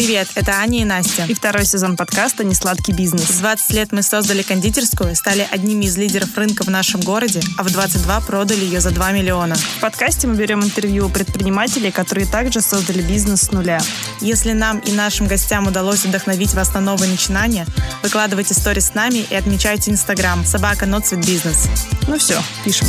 Привет, это Аня и Настя. И второй сезон подкаста «Несладкий бизнес». В 20 лет мы создали кондитерскую, стали одними из лидеров рынка в нашем городе, а в 22 продали ее за 2 миллиона. В подкасте мы берем интервью у предпринимателей, которые также создали бизнес с нуля. Если нам и нашим гостям удалось вдохновить вас на новые начинания, выкладывайте сторис с нами и отмечайте Инстаграм собака Not Бизнес. Ну все, пишем.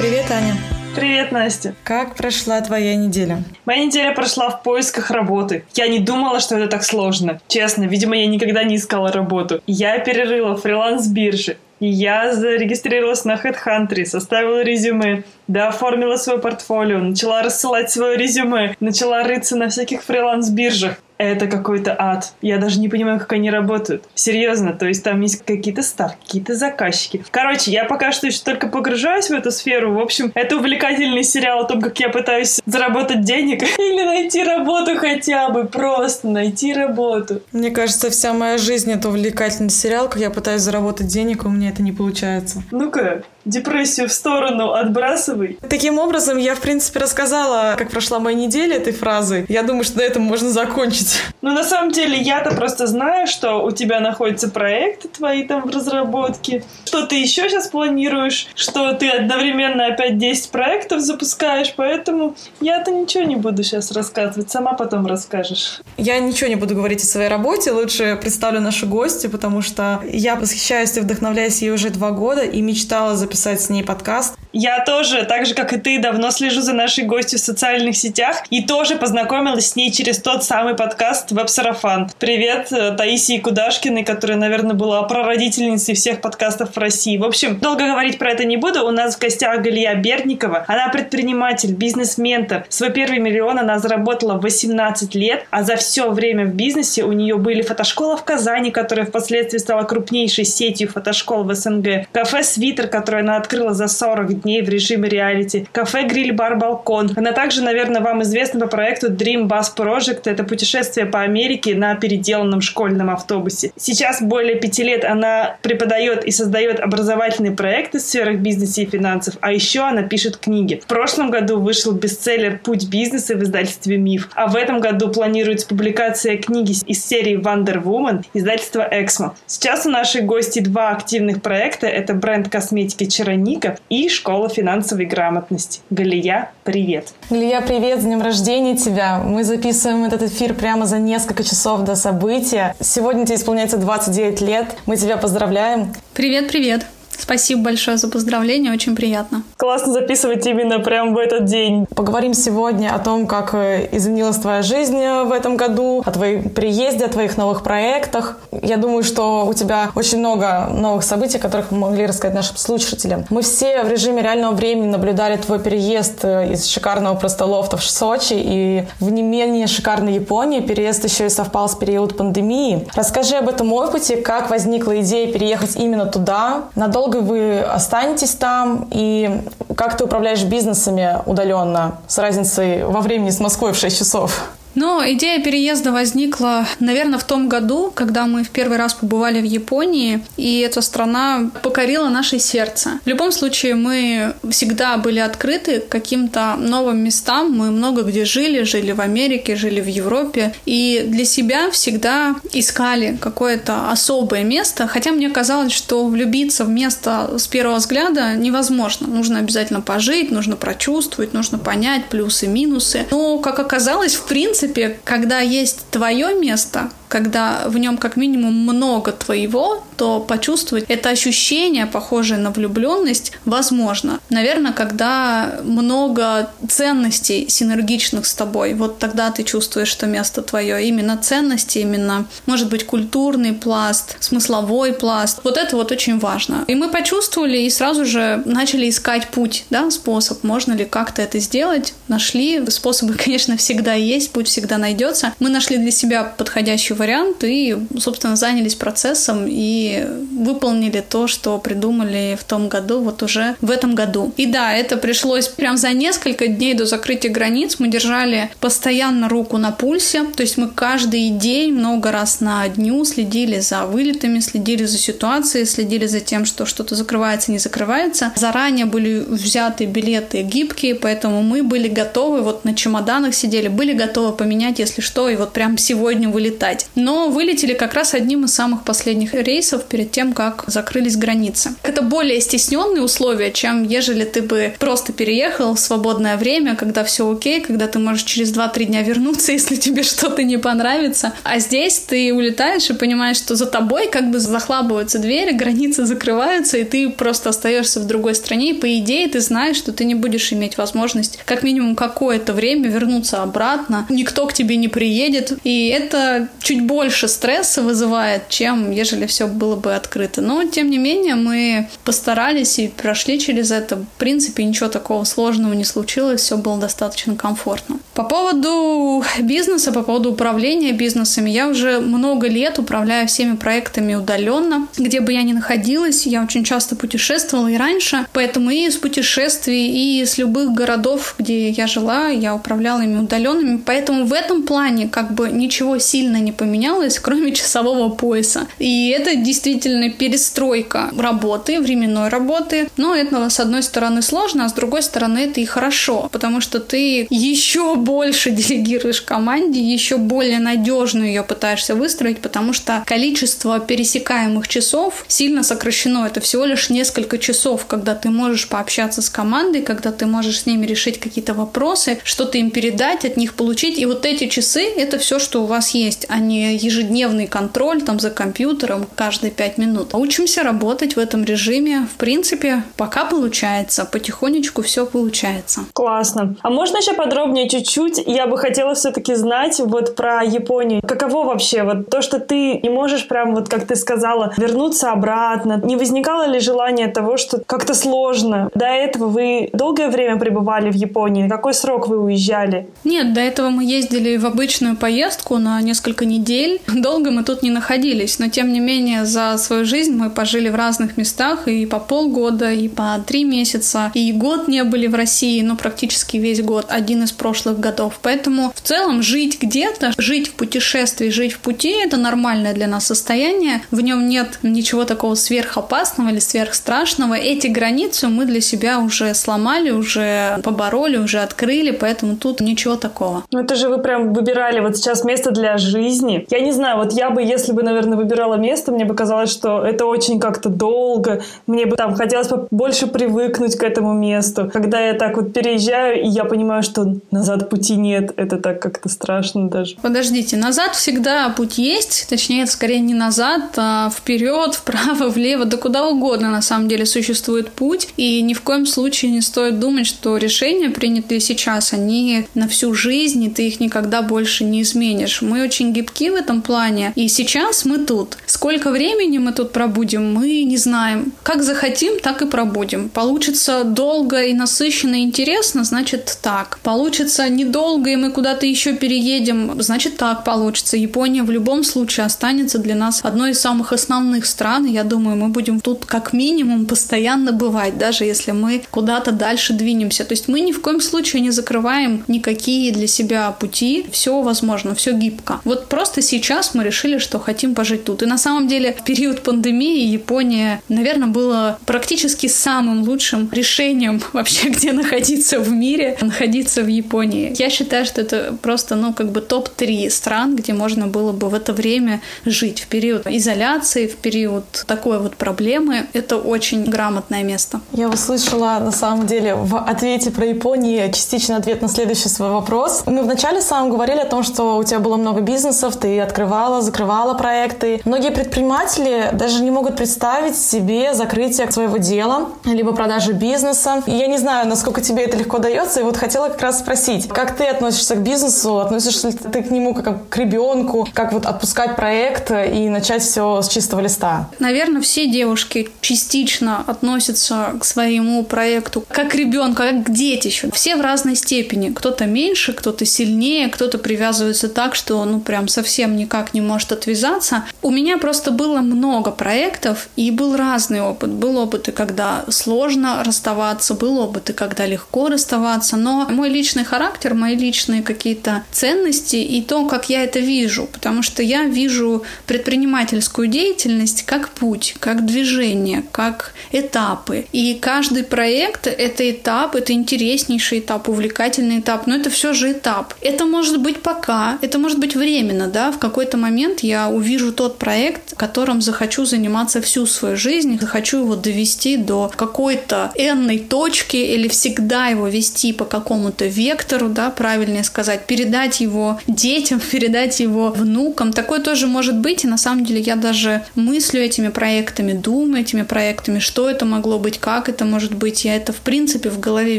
Привет, Аня. Привет, Настя. Как прошла твоя неделя? Моя неделя прошла в поисках работы. Я не думала, что это так сложно. Честно, видимо, я никогда не искала работу. Я перерыла фриланс-биржи. Я зарегистрировалась на HeadHunter, составила резюме, да, оформила свое портфолио, начала рассылать свое резюме, начала рыться на всяких фриланс-биржах это какой-то ад. Я даже не понимаю, как они работают. Серьезно, то есть там есть какие-то ставки, какие-то заказчики. Короче, я пока что еще только погружаюсь в эту сферу. В общем, это увлекательный сериал о том, как я пытаюсь заработать денег или найти работу хотя бы. Просто найти работу. Мне кажется, вся моя жизнь это увлекательный сериал, как я пытаюсь заработать денег, а у меня это не получается. Ну-ка, депрессию в сторону отбрасывай. Таким образом, я, в принципе, рассказала, как прошла моя неделя этой фразы. Я думаю, что на этом можно закончить. Ну, на самом деле, я-то просто знаю, что у тебя находятся проекты твои там в разработке, что ты еще сейчас планируешь, что ты одновременно опять 10 проектов запускаешь, поэтому я-то ничего не буду сейчас рассказывать, сама потом расскажешь. Я ничего не буду говорить о своей работе, лучше представлю нашу гостью, потому что я восхищаюсь и вдохновляюсь ей уже два года и мечтала записать записать с ней подкаст. Я тоже, так же, как и ты, давно слежу за нашей гостью в социальных сетях и тоже познакомилась с ней через тот самый подкаст «Веб-сарафан». Привет э, Таисии Кудашкиной, которая, наверное, была прародительницей всех подкастов в России. В общем, долго говорить про это не буду. У нас в гостях Галия Берникова. Она предприниматель, бизнес-ментор. Свой первый миллион она заработала в 18 лет, а за все время в бизнесе у нее были фотошкола в Казани, которая впоследствии стала крупнейшей сетью фотошкол в СНГ, кафе «Свитер», которое она открыла за 40 дней в режиме реалити. Кафе, гриль, бар, балкон. Она также, наверное, вам известна по проекту Dream Bus Project. Это путешествие по Америке на переделанном школьном автобусе. Сейчас более пяти лет она преподает и создает образовательные проекты в сферах бизнеса и финансов, а еще она пишет книги. В прошлом году вышел бестселлер «Путь бизнеса» в издательстве «Миф», а в этом году планируется публикация книги из серии Wonder Woman издательства «Эксмо». Сейчас у нашей гости два активных проекта. Это бренд косметики Чероника и школа финансовой грамотности. Галия, привет! Галия, привет! С днем рождения тебя! Мы записываем этот эфир прямо за несколько часов до события. Сегодня тебе исполняется 29 лет. Мы тебя поздравляем. Привет-привет! Спасибо большое за поздравление, очень приятно. Классно записывать именно прямо в этот день. Поговорим сегодня о том, как э, изменилась твоя жизнь э, в этом году, о твоем приезде, о твоих новых проектах. Я думаю, что у тебя очень много новых событий, о которых мы могли рассказать нашим слушателям. Мы все в режиме реального времени наблюдали твой переезд э, из шикарного просто лофта в Сочи и в не менее шикарной Японии. Переезд еще и совпал с период пандемии. Расскажи об этом опыте, как возникла идея переехать именно туда, надолго долго вы останетесь там и как ты управляешь бизнесами удаленно с разницей во времени с Москвой в 6 часов? Но идея переезда возникла, наверное, в том году, когда мы в первый раз побывали в Японии, и эта страна покорила наше сердце. В любом случае, мы всегда были открыты к каким-то новым местам. Мы много где жили, жили в Америке, жили в Европе, и для себя всегда искали какое-то особое место, хотя мне казалось, что влюбиться в место с первого взгляда невозможно. Нужно обязательно пожить, нужно прочувствовать, нужно понять плюсы, минусы. Но, как оказалось, в принципе, принципе, когда есть твое место, когда в нем как минимум много твоего, то почувствовать это ощущение, похожее на влюбленность, возможно. Наверное, когда много ценностей синергичных с тобой, вот тогда ты чувствуешь, что место твое. Именно ценности, именно, может быть, культурный пласт, смысловой пласт. Вот это вот очень важно. И мы почувствовали и сразу же начали искать путь, да, способ, можно ли как-то это сделать. Нашли. Способы, конечно, всегда есть, путь всегда найдется. Мы нашли для себя подходящую вариант и, собственно, занялись процессом и выполнили то, что придумали в том году, вот уже в этом году. И да, это пришлось прям за несколько дней до закрытия границ. Мы держали постоянно руку на пульсе, то есть мы каждый день много раз на дню следили за вылетами, следили за ситуацией, следили за тем, что что-то закрывается, не закрывается. Заранее были взяты билеты гибкие, поэтому мы были готовы, вот на чемоданах сидели, были готовы поменять, если что, и вот прям сегодня вылетать. Но вылетели как раз одним из самых последних рейсов перед тем, как закрылись границы. Это более стесненные условия, чем ежели ты бы просто переехал в свободное время, когда все окей, когда ты можешь через 2-3 дня вернуться, если тебе что-то не понравится. А здесь ты улетаешь и понимаешь, что за тобой как бы захлабываются двери, границы закрываются, и ты просто остаешься в другой стране, и по идее ты знаешь, что ты не будешь иметь возможность как минимум какое-то время вернуться обратно, никто к тебе не приедет, и это чуть больше стресса вызывает, чем ежели все было бы открыто. Но, тем не менее, мы постарались и прошли через это. В принципе, ничего такого сложного не случилось, все было достаточно комфортно. По поводу бизнеса, по поводу управления бизнесами, я уже много лет управляю всеми проектами удаленно, где бы я ни находилась. Я очень часто путешествовала и раньше, поэтому и из путешествий, и из любых городов, где я жила, я управляла ими удаленными. Поэтому в этом плане как бы ничего сильно не поменялось, кроме часового пояса. И это действительно перестройка работы, временной работы. Но это, с одной стороны, сложно, а с другой стороны, это и хорошо, потому что ты еще больше делегируешь команде, еще более надежно ее пытаешься выстроить, потому что количество пересекаемых часов сильно сокращено. Это всего лишь несколько часов, когда ты можешь пообщаться с командой, когда ты можешь с ними решить какие-то вопросы, что-то им передать, от них получить. И вот эти часы — это все, что у вас есть, а не ежедневный контроль там за компьютером каждые пять минут. Учимся работать в этом режиме. В принципе, пока получается, потихонечку все получается. Классно. А можно еще подробнее чуть-чуть? Я бы хотела все-таки знать вот про Японию. Каково вообще вот то, что ты не можешь прям вот, как ты сказала, вернуться обратно? Не возникало ли желание того, что как-то сложно? До этого вы долгое время пребывали в Японии? Какой срок вы уезжали? Нет, до этого мы ездили в обычную поездку на несколько недель. Долго мы тут не находились, но тем не менее за свою жизнь мы пожили в разных местах и по полгода, и по три месяца, и год не были в России, ну практически весь год, один из прошлых годов. Поэтому в целом жить где-то, жить в путешествии, жить в пути — это нормальное для нас состояние. В нем нет ничего такого сверхопасного или сверхстрашного. Эти границы мы для себя уже сломали, уже побороли, уже открыли, поэтому тут ничего такого. Ну это же вы прям выбирали вот сейчас место для жизни. Я не знаю, вот я бы, если бы, наверное, выбирала место, мне бы казалось, что это очень как-то долго. Мне бы там хотелось больше привыкнуть к этому месту. Когда я так вот переезжаю, и я понимаю, что назад пути нет, это так как-то страшно даже. Подождите, назад всегда путь есть, точнее, это скорее не назад, а вперед, вправо, влево, да куда угодно на самом деле существует путь, и ни в коем случае не стоит думать, что решения, принятые сейчас, они на всю жизнь, и ты их никогда больше не изменишь. Мы очень гибки в этом плане, и сейчас мы тут. Сколько времени мы тут пробудем, мы не знаем. Как захотим, так и пробудем. Получится долго и насыщенно и интересно, значит так. Получится недолго, и мы куда-то еще переедем, значит так получится. Япония в любом случае останется для нас одной из самых основных стран. Я думаю, мы будем тут как минимум постоянно бывать, даже если мы куда-то дальше двинемся. То есть мы ни в коем случае не закрываем никакие для себя пути. Все возможно, все гибко. Вот просто сейчас мы решили, что хотим пожить тут. И на самом деле в период пандемии Япония, наверное, была практически самым лучшим решением вообще, где находиться в мире, находиться в Японии. Я считаю, что это просто, ну, как бы топ-3 стран, где можно было бы в это время жить. В период изоляции, в период такой вот проблемы. Это очень грамотное место. Я услышала, на самом деле, в ответе про Японию частично ответ на следующий свой вопрос. Мы вначале сам говорили о том, что у тебя было много бизнесов, ты открывала, закрывала проекты. Многие предприниматели даже не могут представить себе закрытие своего дела, либо продажи бизнеса. Я не знаю, насколько тебе это легко дается, и вот хотела как раз спросить, как ты относишься к бизнесу? Относишься ли ты к нему как к ребенку? Как вот отпускать проект и начать все с чистого листа? Наверное, все девушки частично относятся к своему проекту как к ребенку, как к детищу. Все в разной степени. Кто-то меньше, кто-то сильнее, кто-то привязывается так, что ну прям совсем никак не может отвязаться. У меня просто было много проектов, и был разный опыт. Был опыт, и когда сложно расставаться, был опыт, и когда легко расставаться. Но мой личный характер, мои личные какие-то ценности и то, как я это вижу. Потому что я вижу предпринимательскую деятельность как путь, как движение, как этапы. И каждый проект — это этап, это интереснейший этап, увлекательный этап, но это все же этап. Это может быть пока, это может быть временно, да, в какой-то момент я увижу тот проект, которым захочу заниматься всю свою жизнь, захочу его довести до какой-то энной точки или всегда его вести по какому-то вектору, да, правильнее сказать, передать его детям, передать его внукам. Такое тоже может быть, и на самом деле я даже мыслю этими проектами, думаю этими проектами, что это могло быть, как это может быть. Я это, в принципе, в голове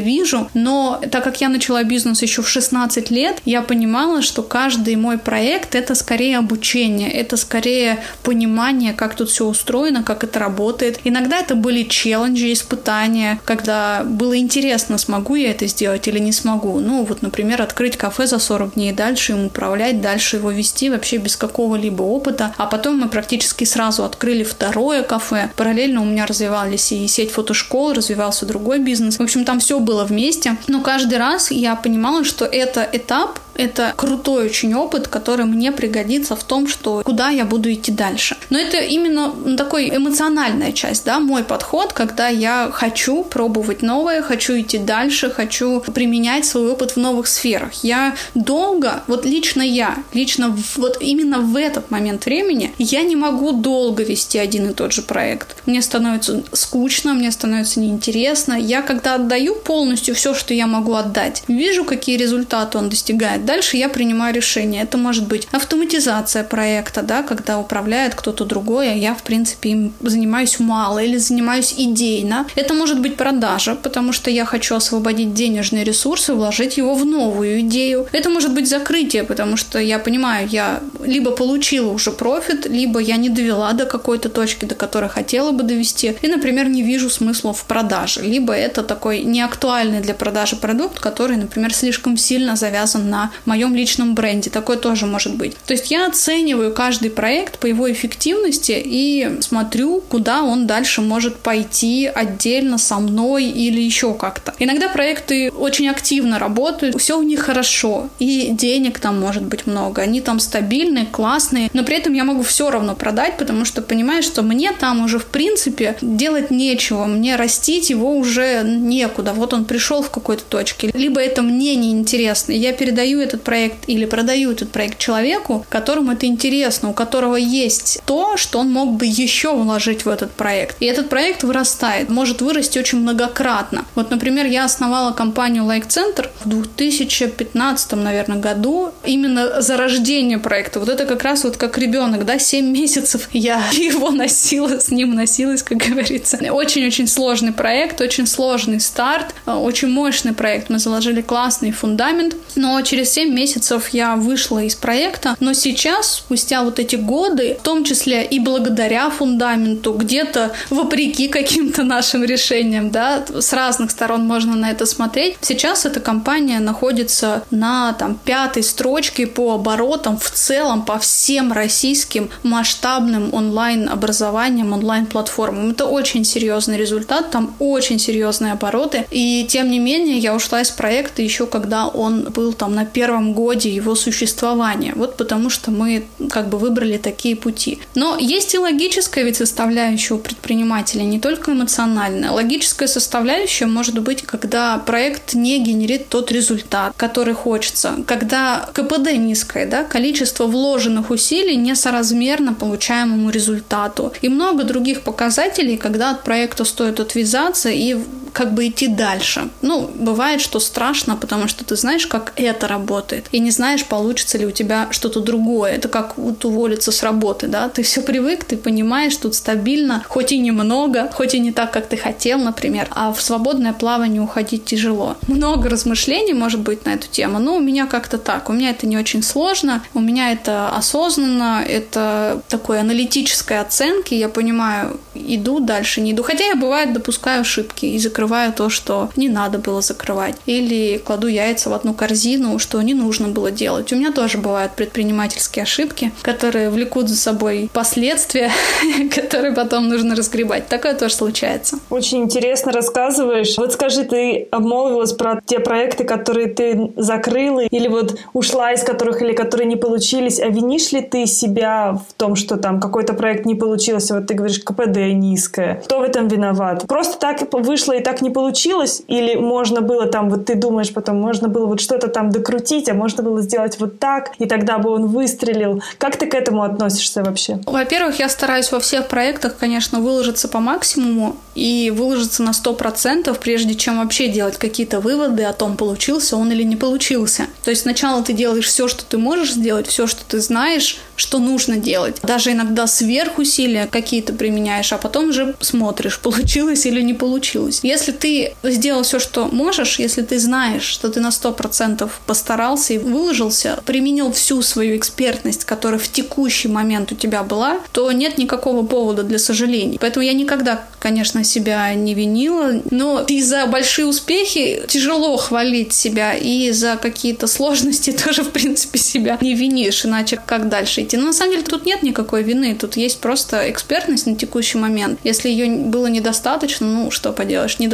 вижу, но так как я начала бизнес еще в 16 лет, я понимала, что каждый мой проект — это скорее обучение, это скорее понимание, как тут все устроено, как это работает. Иногда это были челленджи, испытания, когда было интересно, смогу я это сделать или не смогу. Ну, вот, например, открыть кафе за 40 дней, дальше им управлять, дальше его вести вообще без какого-либо опыта. А потом мы практически сразу открыли второе кафе. Параллельно у меня развивались и сеть фотошкол, развивался другой бизнес. В общем, там все было вместе. Но каждый раз я понимала, что это этап, это крутой очень опыт, который мне пригодится в том, что куда я буду идти дальше. Но это именно такой эмоциональная часть, да, мой подход, когда я хочу пробовать новое, хочу идти дальше, хочу применять свой опыт в новых сферах. Я долго, вот лично я, лично вот именно в этот момент времени, я не могу долго вести один и тот же проект. Мне становится скучно, мне становится неинтересно. Я когда отдаю полностью все, что я могу отдать, вижу, какие результаты он достигает, Дальше я принимаю решение. Это может быть автоматизация проекта, да, когда управляет кто-то другой, а я, в принципе, им занимаюсь мало или занимаюсь идейно. Это может быть продажа, потому что я хочу освободить денежные ресурсы, вложить его в новую идею. Это может быть закрытие, потому что я понимаю, я либо получила уже профит, либо я не довела до какой-то точки, до которой хотела бы довести, и, например, не вижу смысла в продаже. Либо это такой неактуальный для продажи продукт, который, например, слишком сильно завязан на моем личном бренде. Такое тоже может быть. То есть я оцениваю каждый проект по его эффективности и смотрю, куда он дальше может пойти отдельно со мной или еще как-то. Иногда проекты очень активно работают, все у них хорошо, и денег там может быть много, они там стабильные, классные, но при этом я могу все равно продать, потому что понимаю, что мне там уже в принципе делать нечего, мне растить его уже некуда. Вот он пришел в какой-то точке, либо это мне неинтересно, я передаю этот проект или продаю этот проект человеку, которому это интересно, у которого есть то, что он мог бы еще вложить в этот проект. И этот проект вырастает, может вырасти очень многократно. Вот, например, я основала компанию Like Center в 2015, наверное, году именно за рождение проекта. Вот это как раз вот как ребенок, да, 7 месяцев я его носила, с ним носилась, как говорится. Очень-очень сложный проект, очень сложный старт, очень мощный проект. Мы заложили классный фундамент, но через 7 месяцев я вышла из проекта, но сейчас, спустя вот эти годы, в том числе и благодаря фундаменту, где-то вопреки каким-то нашим решениям, да, с разных сторон можно на это смотреть, сейчас эта компания находится на там пятой строчке по оборотам в целом по всем российским масштабным онлайн-образованиям, онлайн-платформам. Это очень серьезный результат, там очень серьезные обороты, и тем не менее я ушла из проекта еще когда он был там на первом первом годе его существования. Вот потому что мы как бы выбрали такие пути. Но есть и логическая ведь составляющая у предпринимателя, не только эмоциональная. Логическая составляющая может быть, когда проект не генерит тот результат, который хочется, когда КПД низкое, да, количество вложенных усилий несоразмерно получаемому результату. И много других показателей, когда от проекта стоит отвязаться и как бы идти дальше. Ну, бывает, что страшно, потому что ты знаешь, как это работает, и не знаешь, получится ли у тебя что-то другое. Это как вот уволиться с работы, да? Ты все привык, ты понимаешь, тут стабильно, хоть и немного, хоть и не так, как ты хотел, например, а в свободное плавание уходить тяжело. Много размышлений может быть на эту тему, но у меня как-то так. У меня это не очень сложно, у меня это осознанно, это такой аналитической оценки, я понимаю, иду дальше, не иду. Хотя я, бывает, допускаю ошибки и закрываю то, что не надо было закрывать. Или кладу яйца в одну корзину, что не нужно было делать. У меня тоже бывают предпринимательские ошибки, которые влекут за собой последствия, которые потом нужно разгребать. Такое тоже случается. Очень интересно рассказываешь. Вот скажи, ты обмолвилась про те проекты, которые ты закрыла, или вот ушла из которых, или которые не получились. А винишь ли ты себя в том, что там какой-то проект не получился? Вот ты говоришь, КПД низкое. Кто в этом виноват? Просто так вышло и так не получилось? Или можно было там, вот ты думаешь потом, можно было вот что-то там докрутить, а можно было сделать вот так, и тогда бы он выстрелил. Как ты к этому относишься вообще? Во-первых, я стараюсь во всех проектах, конечно, выложиться по максимуму и выложиться на 100%, прежде чем вообще делать какие-то выводы о том, получился он или не получился. То есть сначала ты делаешь все, что ты можешь сделать, все, что ты знаешь, что нужно делать. Даже иногда сверхусилия какие-то применяешь, а потом уже смотришь, получилось или не получилось. Если ты сделал все, что можешь, если ты знаешь, что ты на 100% постарался и выложился, применил всю свою экспертность, которая в текущий момент у тебя была, то нет никакого повода для сожалений. Поэтому я никогда, конечно, себя не винила, но и за большие успехи тяжело хвалить себя, и за какие-то сложности тоже, в принципе, себя не винишь, иначе как дальше идти. Но на самом деле тут нет никакой вины, тут есть просто экспертность на текущий момент. Если ее было недостаточно, ну что поделаешь, недостаточно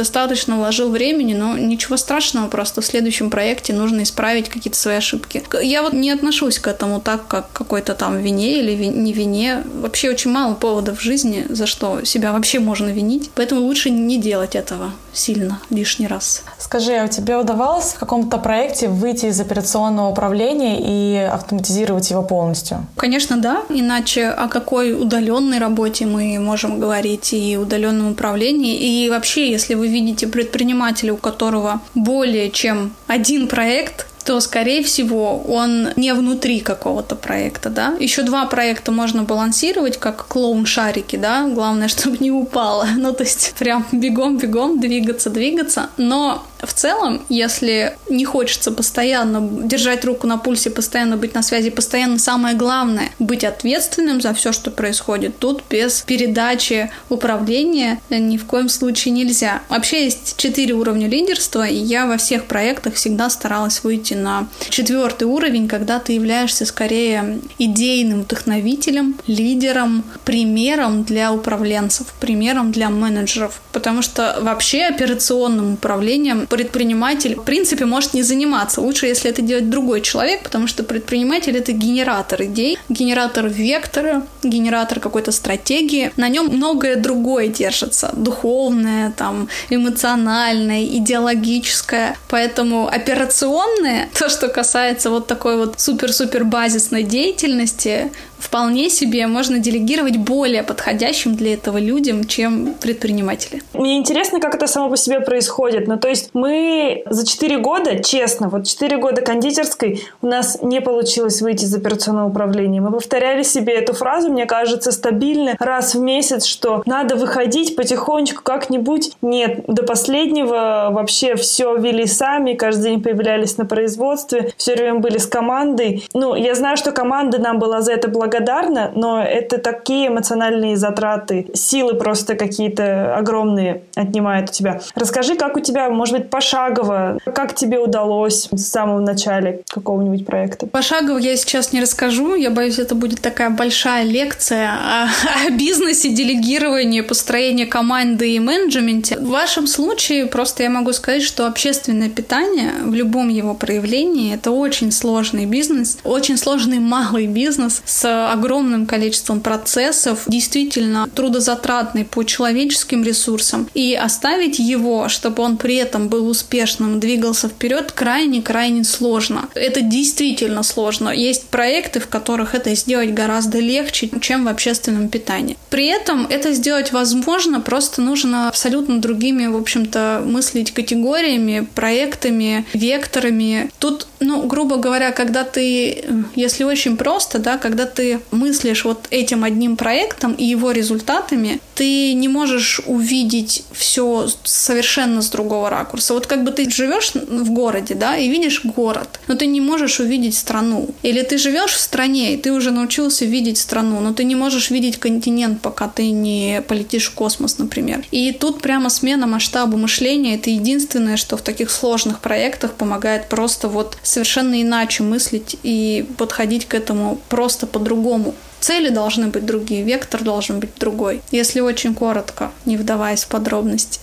вложил времени, но ничего страшного, просто в следующем проекте нужно исправить какие-то свои ошибки. Я вот не отношусь к этому так, как какой-то там вине или не вине. Вообще очень мало поводов в жизни, за что себя вообще можно винить, поэтому лучше не делать этого сильно лишний раз. Скажи, а тебе удавалось в каком-то проекте выйти из операционного управления и автоматизировать его полностью? Конечно, да. Иначе о какой удаленной работе мы можем говорить и удаленном управлении? И вообще, если вы видите предпринимателя, у которого более чем один проект, то, скорее всего, он не внутри какого-то проекта, да. Еще два проекта можно балансировать, как клоун-шарики, да. Главное, чтобы не упало. Ну, то есть прям бегом-бегом двигаться, двигаться. Но в целом, если не хочется постоянно держать руку на пульсе, постоянно быть на связи, постоянно самое главное — быть ответственным за все, что происходит, тут без передачи управления ни в коем случае нельзя. Вообще есть четыре уровня лидерства, и я во всех проектах всегда старалась выйти на четвертый уровень, когда ты являешься скорее идейным вдохновителем, лидером, примером для управленцев, примером для менеджеров. Потому что вообще операционным управлением предприниматель в принципе может не заниматься. Лучше, если это делает другой человек, потому что предприниматель это генератор идей, генератор вектора, генератор какой-то стратегии. На нем многое другое держится. Духовное, там, эмоциональное, идеологическое. Поэтому операционное то, что касается вот такой вот супер-супер базисной деятельности, вполне себе можно делегировать более подходящим для этого людям, чем предприниматели. Мне интересно, как это само по себе происходит. Ну, то есть мы за 4 года, честно, вот 4 года кондитерской у нас не получилось выйти из операционного управления. Мы повторяли себе эту фразу, мне кажется, стабильно раз в месяц, что надо выходить потихонечку как-нибудь. Нет, до последнего вообще все вели сами, каждый день появлялись на производстве, все время были с командой. Ну, я знаю, что команда нам была за это благодарна, благодарна, но это такие эмоциональные затраты, силы просто какие-то огромные отнимает у тебя. Расскажи, как у тебя, может быть, пошагово, как тебе удалось в самом начале какого-нибудь проекта? Пошагово я сейчас не расскажу, я боюсь, это будет такая большая лекция о, о бизнесе, делегировании, построении команды и менеджменте. В вашем случае просто я могу сказать, что общественное питание в любом его проявлении это очень сложный бизнес, очень сложный малый бизнес с огромным количеством процессов, действительно трудозатратный по человеческим ресурсам, и оставить его, чтобы он при этом был успешным, двигался вперед, крайне-крайне сложно. Это действительно сложно. Есть проекты, в которых это сделать гораздо легче, чем в общественном питании. При этом это сделать возможно, просто нужно абсолютно другими, в общем-то, мыслить категориями, проектами, векторами. Тут, ну, грубо говоря, когда ты, если очень просто, да, когда ты мыслишь вот этим одним проектом и его результатами, ты не можешь увидеть все совершенно с другого ракурса. Вот как бы ты живешь в городе, да, и видишь город, но ты не можешь увидеть страну. Или ты живешь в стране, и ты уже научился видеть страну, но ты не можешь видеть континент, пока ты не полетишь в космос, например. И тут прямо смена масштаба мышления — это единственное, что в таких сложных проектах помогает просто вот совершенно иначе мыслить и подходить к этому просто по-другому. Цели должны быть другие, вектор должен быть другой. Если очень коротко, не вдаваясь в подробности.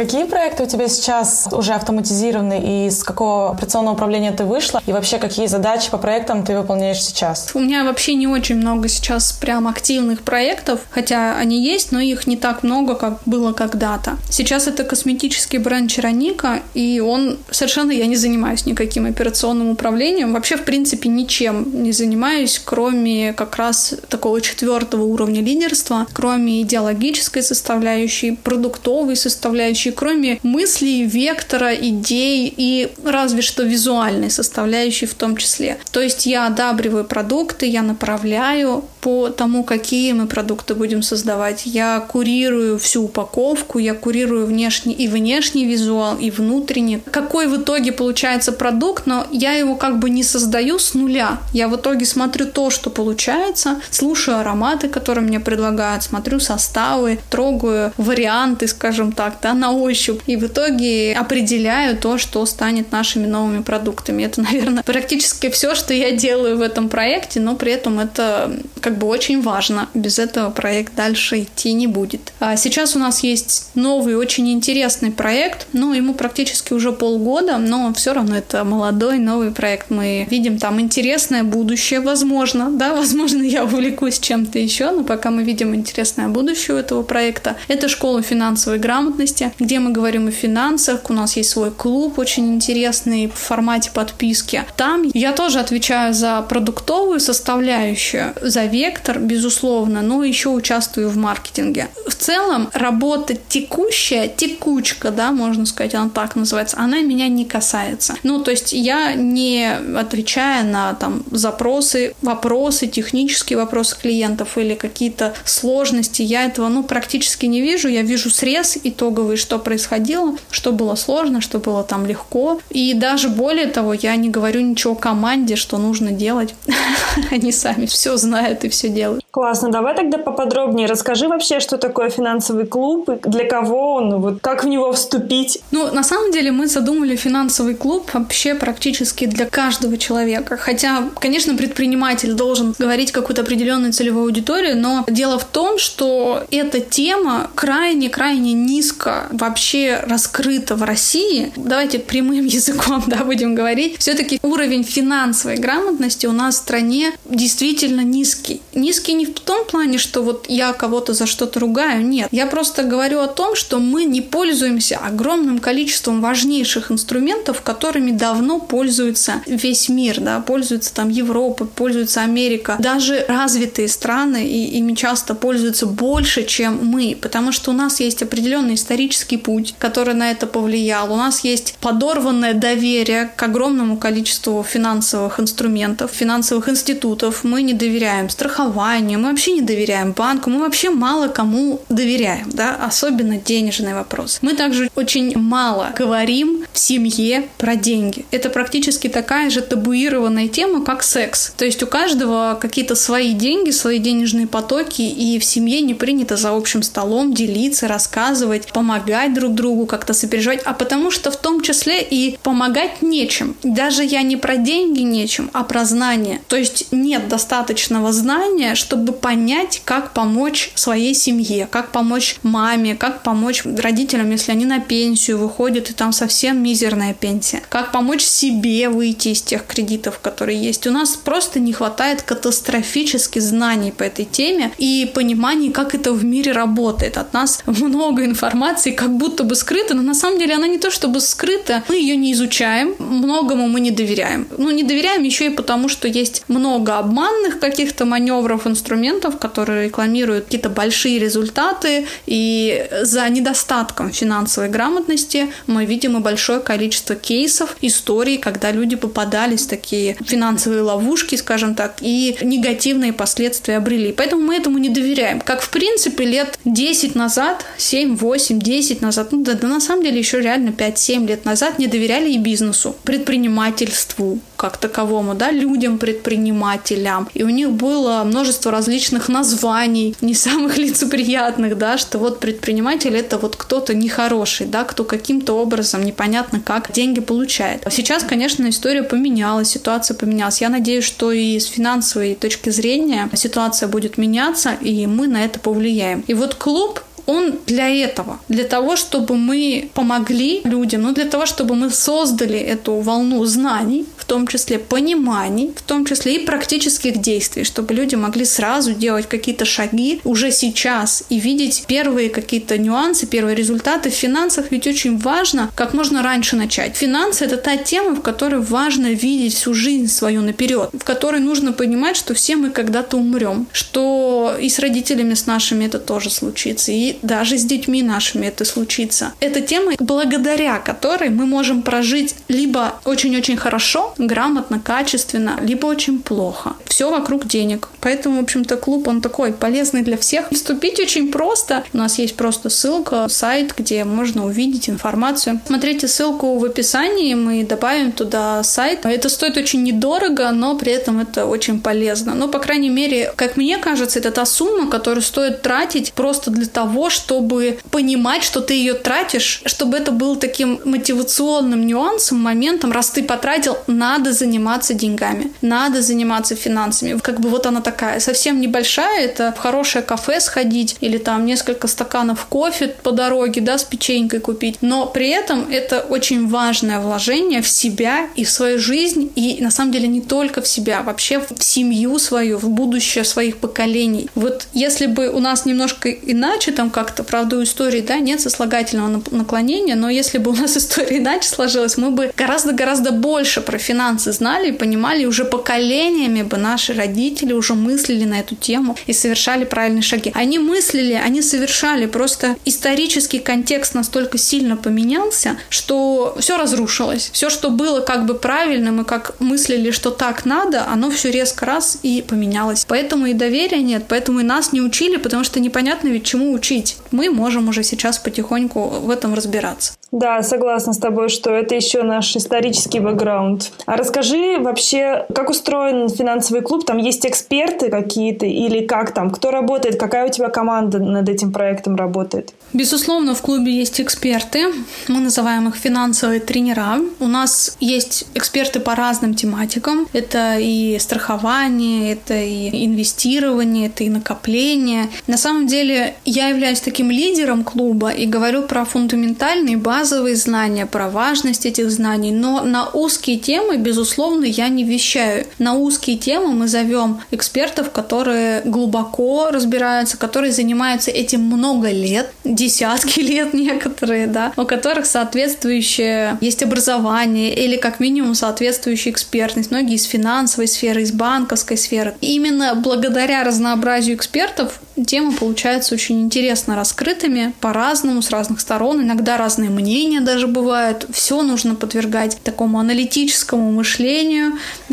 Какие проекты у тебя сейчас уже автоматизированы и с какого операционного управления ты вышла? И вообще, какие задачи по проектам ты выполняешь сейчас? У меня вообще не очень много сейчас прям активных проектов, хотя они есть, но их не так много, как было когда-то. Сейчас это косметический бренд Чероника, и он совершенно я не занимаюсь никаким операционным управлением. Вообще, в принципе, ничем не занимаюсь, кроме как раз такого четвертого уровня лидерства, кроме идеологической составляющей, продуктовой составляющей, составляющей, кроме мыслей, вектора, идей и разве что визуальной составляющей в том числе. То есть я одабриваю продукты, я направляю по тому, какие мы продукты будем создавать. Я курирую всю упаковку, я курирую внешний и внешний визуал, и внутренний. Какой в итоге получается продукт, но я его как бы не создаю с нуля. Я в итоге смотрю то, что получается, слушаю ароматы, которые мне предлагают, смотрю составы, трогаю варианты, скажем так, да, на ощупь. И в итоге определяю то, что станет нашими новыми продуктами. Это, наверное, практически все, что я делаю в этом проекте, но при этом это как бы очень важно. Без этого проект дальше идти не будет. А сейчас у нас есть новый, очень интересный проект. Ну, ему практически уже полгода, но все равно это молодой, новый проект. Мы видим там интересное будущее, возможно. Да, возможно, я увлекусь чем-то еще, но пока мы видим интересное будущее у этого проекта. Это школа финансовой грамотности, где мы говорим о финансах. У нас есть свой клуб очень интересный в формате подписки. Там я тоже отвечаю за продуктовую составляющую, за вектор, безусловно, но еще участвую в маркетинге. В целом, работа текущая, текучка, да, можно сказать, она так называется, она меня не касается. Ну, то есть я не отвечая на там запросы, вопросы, технические вопросы клиентов или какие-то сложности, я этого, ну, практически не вижу. Я вижу срез итоговый, что происходило, что было сложно, что было там легко. И даже более того, я не говорю ничего команде, что нужно делать. Они сами все знают и все делают. Классно. Давай тогда поподробнее расскажи вообще, что такое финансовый клуб, и для кого он, вот как в него вступить. Ну, на самом деле мы задумали финансовый клуб вообще практически для каждого человека. Хотя, конечно, предприниматель должен говорить какую-то определенную целевую аудиторию, но дело в том, что эта тема крайне-крайне низко вообще раскрыта в России. Давайте прямым языком, да, будем говорить. Все-таки уровень финансовой грамотности у нас в стране действительно низкий. Низкий не в том плане, что вот я кого-то за что-то ругаю, нет. Я просто говорю о том, что мы не пользуемся огромным количеством важнейших инструментов, которыми давно пользуется весь мир, да, пользуется там Европа, пользуется Америка. Даже развитые страны и ими часто пользуются больше, чем мы, потому что у нас есть определенный исторический путь, который на это повлиял. У нас есть подорванное доверие к огромному количеству финансовых инструментов, финансовых институтов. Мы не доверяем страхованию, мы вообще не доверяем банку, мы вообще мало кому доверяем, да, особенно денежный вопрос. Мы также очень мало говорим в семье про деньги. Это практически такая же табуированная тема, как секс. То есть у каждого какие-то свои деньги, свои денежные потоки, и в семье не принято за общим столом делиться, рассказывать, помогать друг другу, как-то сопереживать, а потому что в том числе и помогать нечем. Даже я не про деньги нечем, а про знание. То есть нет достаточного знания, чтобы понять, как помочь своей семье, как помочь маме, как помочь родителям, если они на пенсию выходят, и там совсем мизерная пенсия, как помочь себе выйти из тех кредитов, которые есть. У нас просто не хватает катастрофически знаний по этой теме и понимания, как это в мире работает. От нас много информации, как будто бы скрыто, но на самом деле она не то чтобы скрыта, мы ее не изучаем, многому мы не доверяем. Ну, не доверяем еще и потому, что есть много обманных каких-то маневров, инструментов, которые рекламируют какие-то большие результаты, и за недостатком финансовой грамотности мы видим и большое количество кейсов, историй, когда люди попадались в такие финансовые ловушки, скажем так, и негативные последствия обрели. Поэтому мы этому не доверяем. Как, в принципе, лет 10 назад, 7, 8, 10 назад, ну да, да на самом деле еще реально 5-7 лет назад не доверяли и бизнесу, предпринимательству, как таковому, да, людям, предпринимателям. И у них было множество различных названий, не самых лицеприятных, да, что вот предприниматель это вот кто-то нехороший, да, кто каким-то образом непонятно как деньги получает. Сейчас, конечно, история поменялась, ситуация поменялась. Я надеюсь, что и с финансовой точки зрения ситуация будет меняться, и мы на это повлияем. И вот клуб он для этого, для того, чтобы мы помогли людям, ну, для того, чтобы мы создали эту волну знаний, том числе пониманий, в том числе и практических действий, чтобы люди могли сразу делать какие-то шаги уже сейчас и видеть первые какие-то нюансы, первые результаты в финансах, ведь очень важно как можно раньше начать. Финансы — это та тема, в которой важно видеть всю жизнь свою наперед, в которой нужно понимать, что все мы когда-то умрем, что и с родителями с нашими это тоже случится, и даже с детьми нашими это случится. Это тема, благодаря которой мы можем прожить либо очень-очень хорошо, грамотно, качественно, либо очень плохо. Все вокруг денег. Поэтому, в общем-то, клуб, он такой полезный для всех. Вступить очень просто. У нас есть просто ссылка, сайт, где можно увидеть информацию. Смотрите ссылку в описании, мы добавим туда сайт. Это стоит очень недорого, но при этом это очень полезно. Но, по крайней мере, как мне кажется, это та сумма, которую стоит тратить просто для того, чтобы понимать, что ты ее тратишь, чтобы это был таким мотивационным нюансом, моментом, раз ты потратил, надо заниматься деньгами, надо заниматься финансами. Как бы вот она такая, совсем небольшая, это в хорошее кафе сходить или там несколько стаканов кофе по дороге, да, с печенькой купить. Но при этом это очень важное вложение в себя и в свою жизнь, и на самом деле не только в себя, вообще в семью свою, в будущее своих поколений. Вот если бы у нас немножко иначе там как-то, правда, у истории, да, нет сослагательного наклонения, но если бы у нас история иначе сложилась, мы бы гораздо-гораздо больше про финансы знали и понимали, и уже поколениями бы наши родители уже мыслили на эту тему и совершали правильные шаги. Они мыслили, они совершали, просто исторический контекст настолько сильно поменялся, что все разрушилось. Все, что было как бы правильным и как мыслили, что так надо, оно все резко раз и поменялось. Поэтому и доверия нет, поэтому и нас не учили, потому что непонятно ведь чему учить. Мы можем уже сейчас потихоньку в этом разбираться. Да, согласна с тобой, что это еще наш исторический бэкграунд. А расскажи вообще, как устроен финансовый клуб? Там есть эксперты какие-то или как там? Кто работает? Какая у тебя команда над этим проектом работает? Безусловно, в клубе есть эксперты. Мы называем их финансовые тренера. У нас есть эксперты по разным тематикам. Это и страхование, это и инвестирование, это и накопление. На самом деле я являюсь таким лидером клуба и говорю про фундаментальные базовые знания, про важность этих знаний, но на узкие темы, безусловно, я не вещаю. На узкие темы мы зовем экспертов, которые глубоко разбираются, которые занимаются этим много лет, десятки лет некоторые, да, у которых соответствующее есть образование или как минимум соответствующая экспертность, многие из финансовой сферы, из банковской сферы. И именно благодаря разнообразию экспертов темы получаются очень интересно раскрытыми по-разному, с разных сторон, иногда разные мнения даже бывают. Все нужно подвергать такому аналитическому мышлению,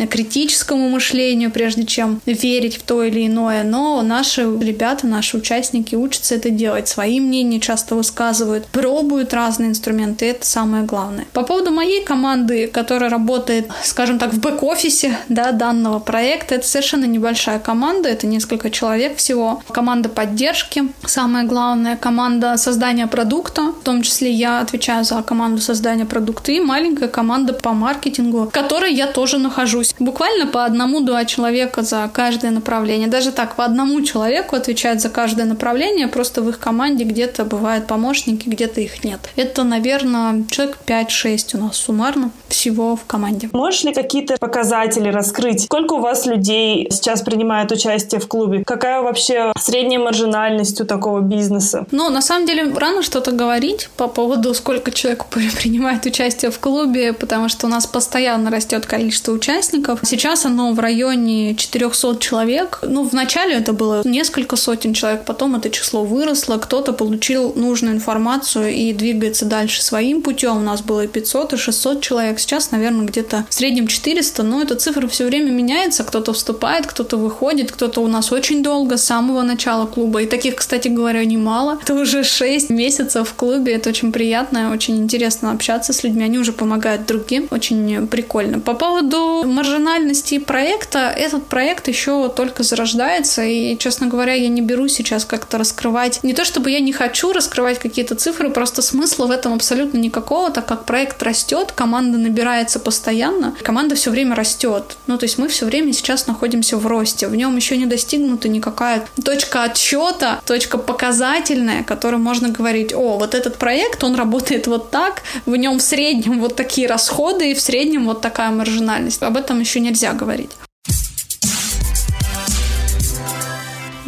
критическому мышлению, прежде чем верить в то или иное. Но наши ребята, наши участники учатся это делать, свои мнения часто высказывают, пробуют разные инструменты, это самое главное. По поводу моей команды, которая работает, скажем так, в бэк-офисе да, данного проекта, это совершенно небольшая команда, это несколько человек всего. Команда поддержки, самое главное, команда создания продукта, в том числе я отвечаю за команду создания продукта, и маленькая команда по маркетингу, которой я тоже нахожусь. Буквально по одному-два человека за каждое направление. Даже так, по одному человеку отвечает за каждое направление, просто в их команде где-то бывают помощники, где-то их нет. Это, наверное, человек 5-6 у нас суммарно всего в команде. Можешь ли какие-то показатели раскрыть? Сколько у вас людей сейчас принимает участие в клубе? Какая вообще средняя маржинальность у такого бизнеса? Ну, на самом деле, рано что-то говорить по поводу, сколько человек принимает участие в клубе, потому что у нас постоянно растет количество участников. Сейчас оно в районе 400 человек. Ну, вначале это было несколько сотен человек, потом это число выросло, кто-то получил нужную информацию и двигается дальше своим путем. У нас было и 500, и 600 человек. Сейчас, наверное, где-то в среднем 400, но эта цифра все время меняется. Кто-то вступает, кто-то выходит, кто-то у нас очень долго, с самого начала клуба. И таких, кстати говоря, немало. Это уже 6 месяцев в клубе. Это очень приятно, очень интересно общаться с людьми. Они уже помогают другим. Очень прикольно. По поводу маржинальности проекта, этот проект еще только зарождается. И, честно говоря, я не беру сейчас как-то раскрывать. Не то чтобы я не хочу раскрывать какие-то цифры, просто смысла в этом абсолютно никакого, так как проект растет, команда набирается постоянно, команда все время растет. Ну, то есть мы все время сейчас находимся в росте. В нем еще не достигнута никакая точка отсчета, точка показательная, которой можно говорить, о, вот этот проект, он работает вот так, в нем в среднем вот такие расходы и в среднем вот такая маржинальность. Об этом еще нельзя говорить.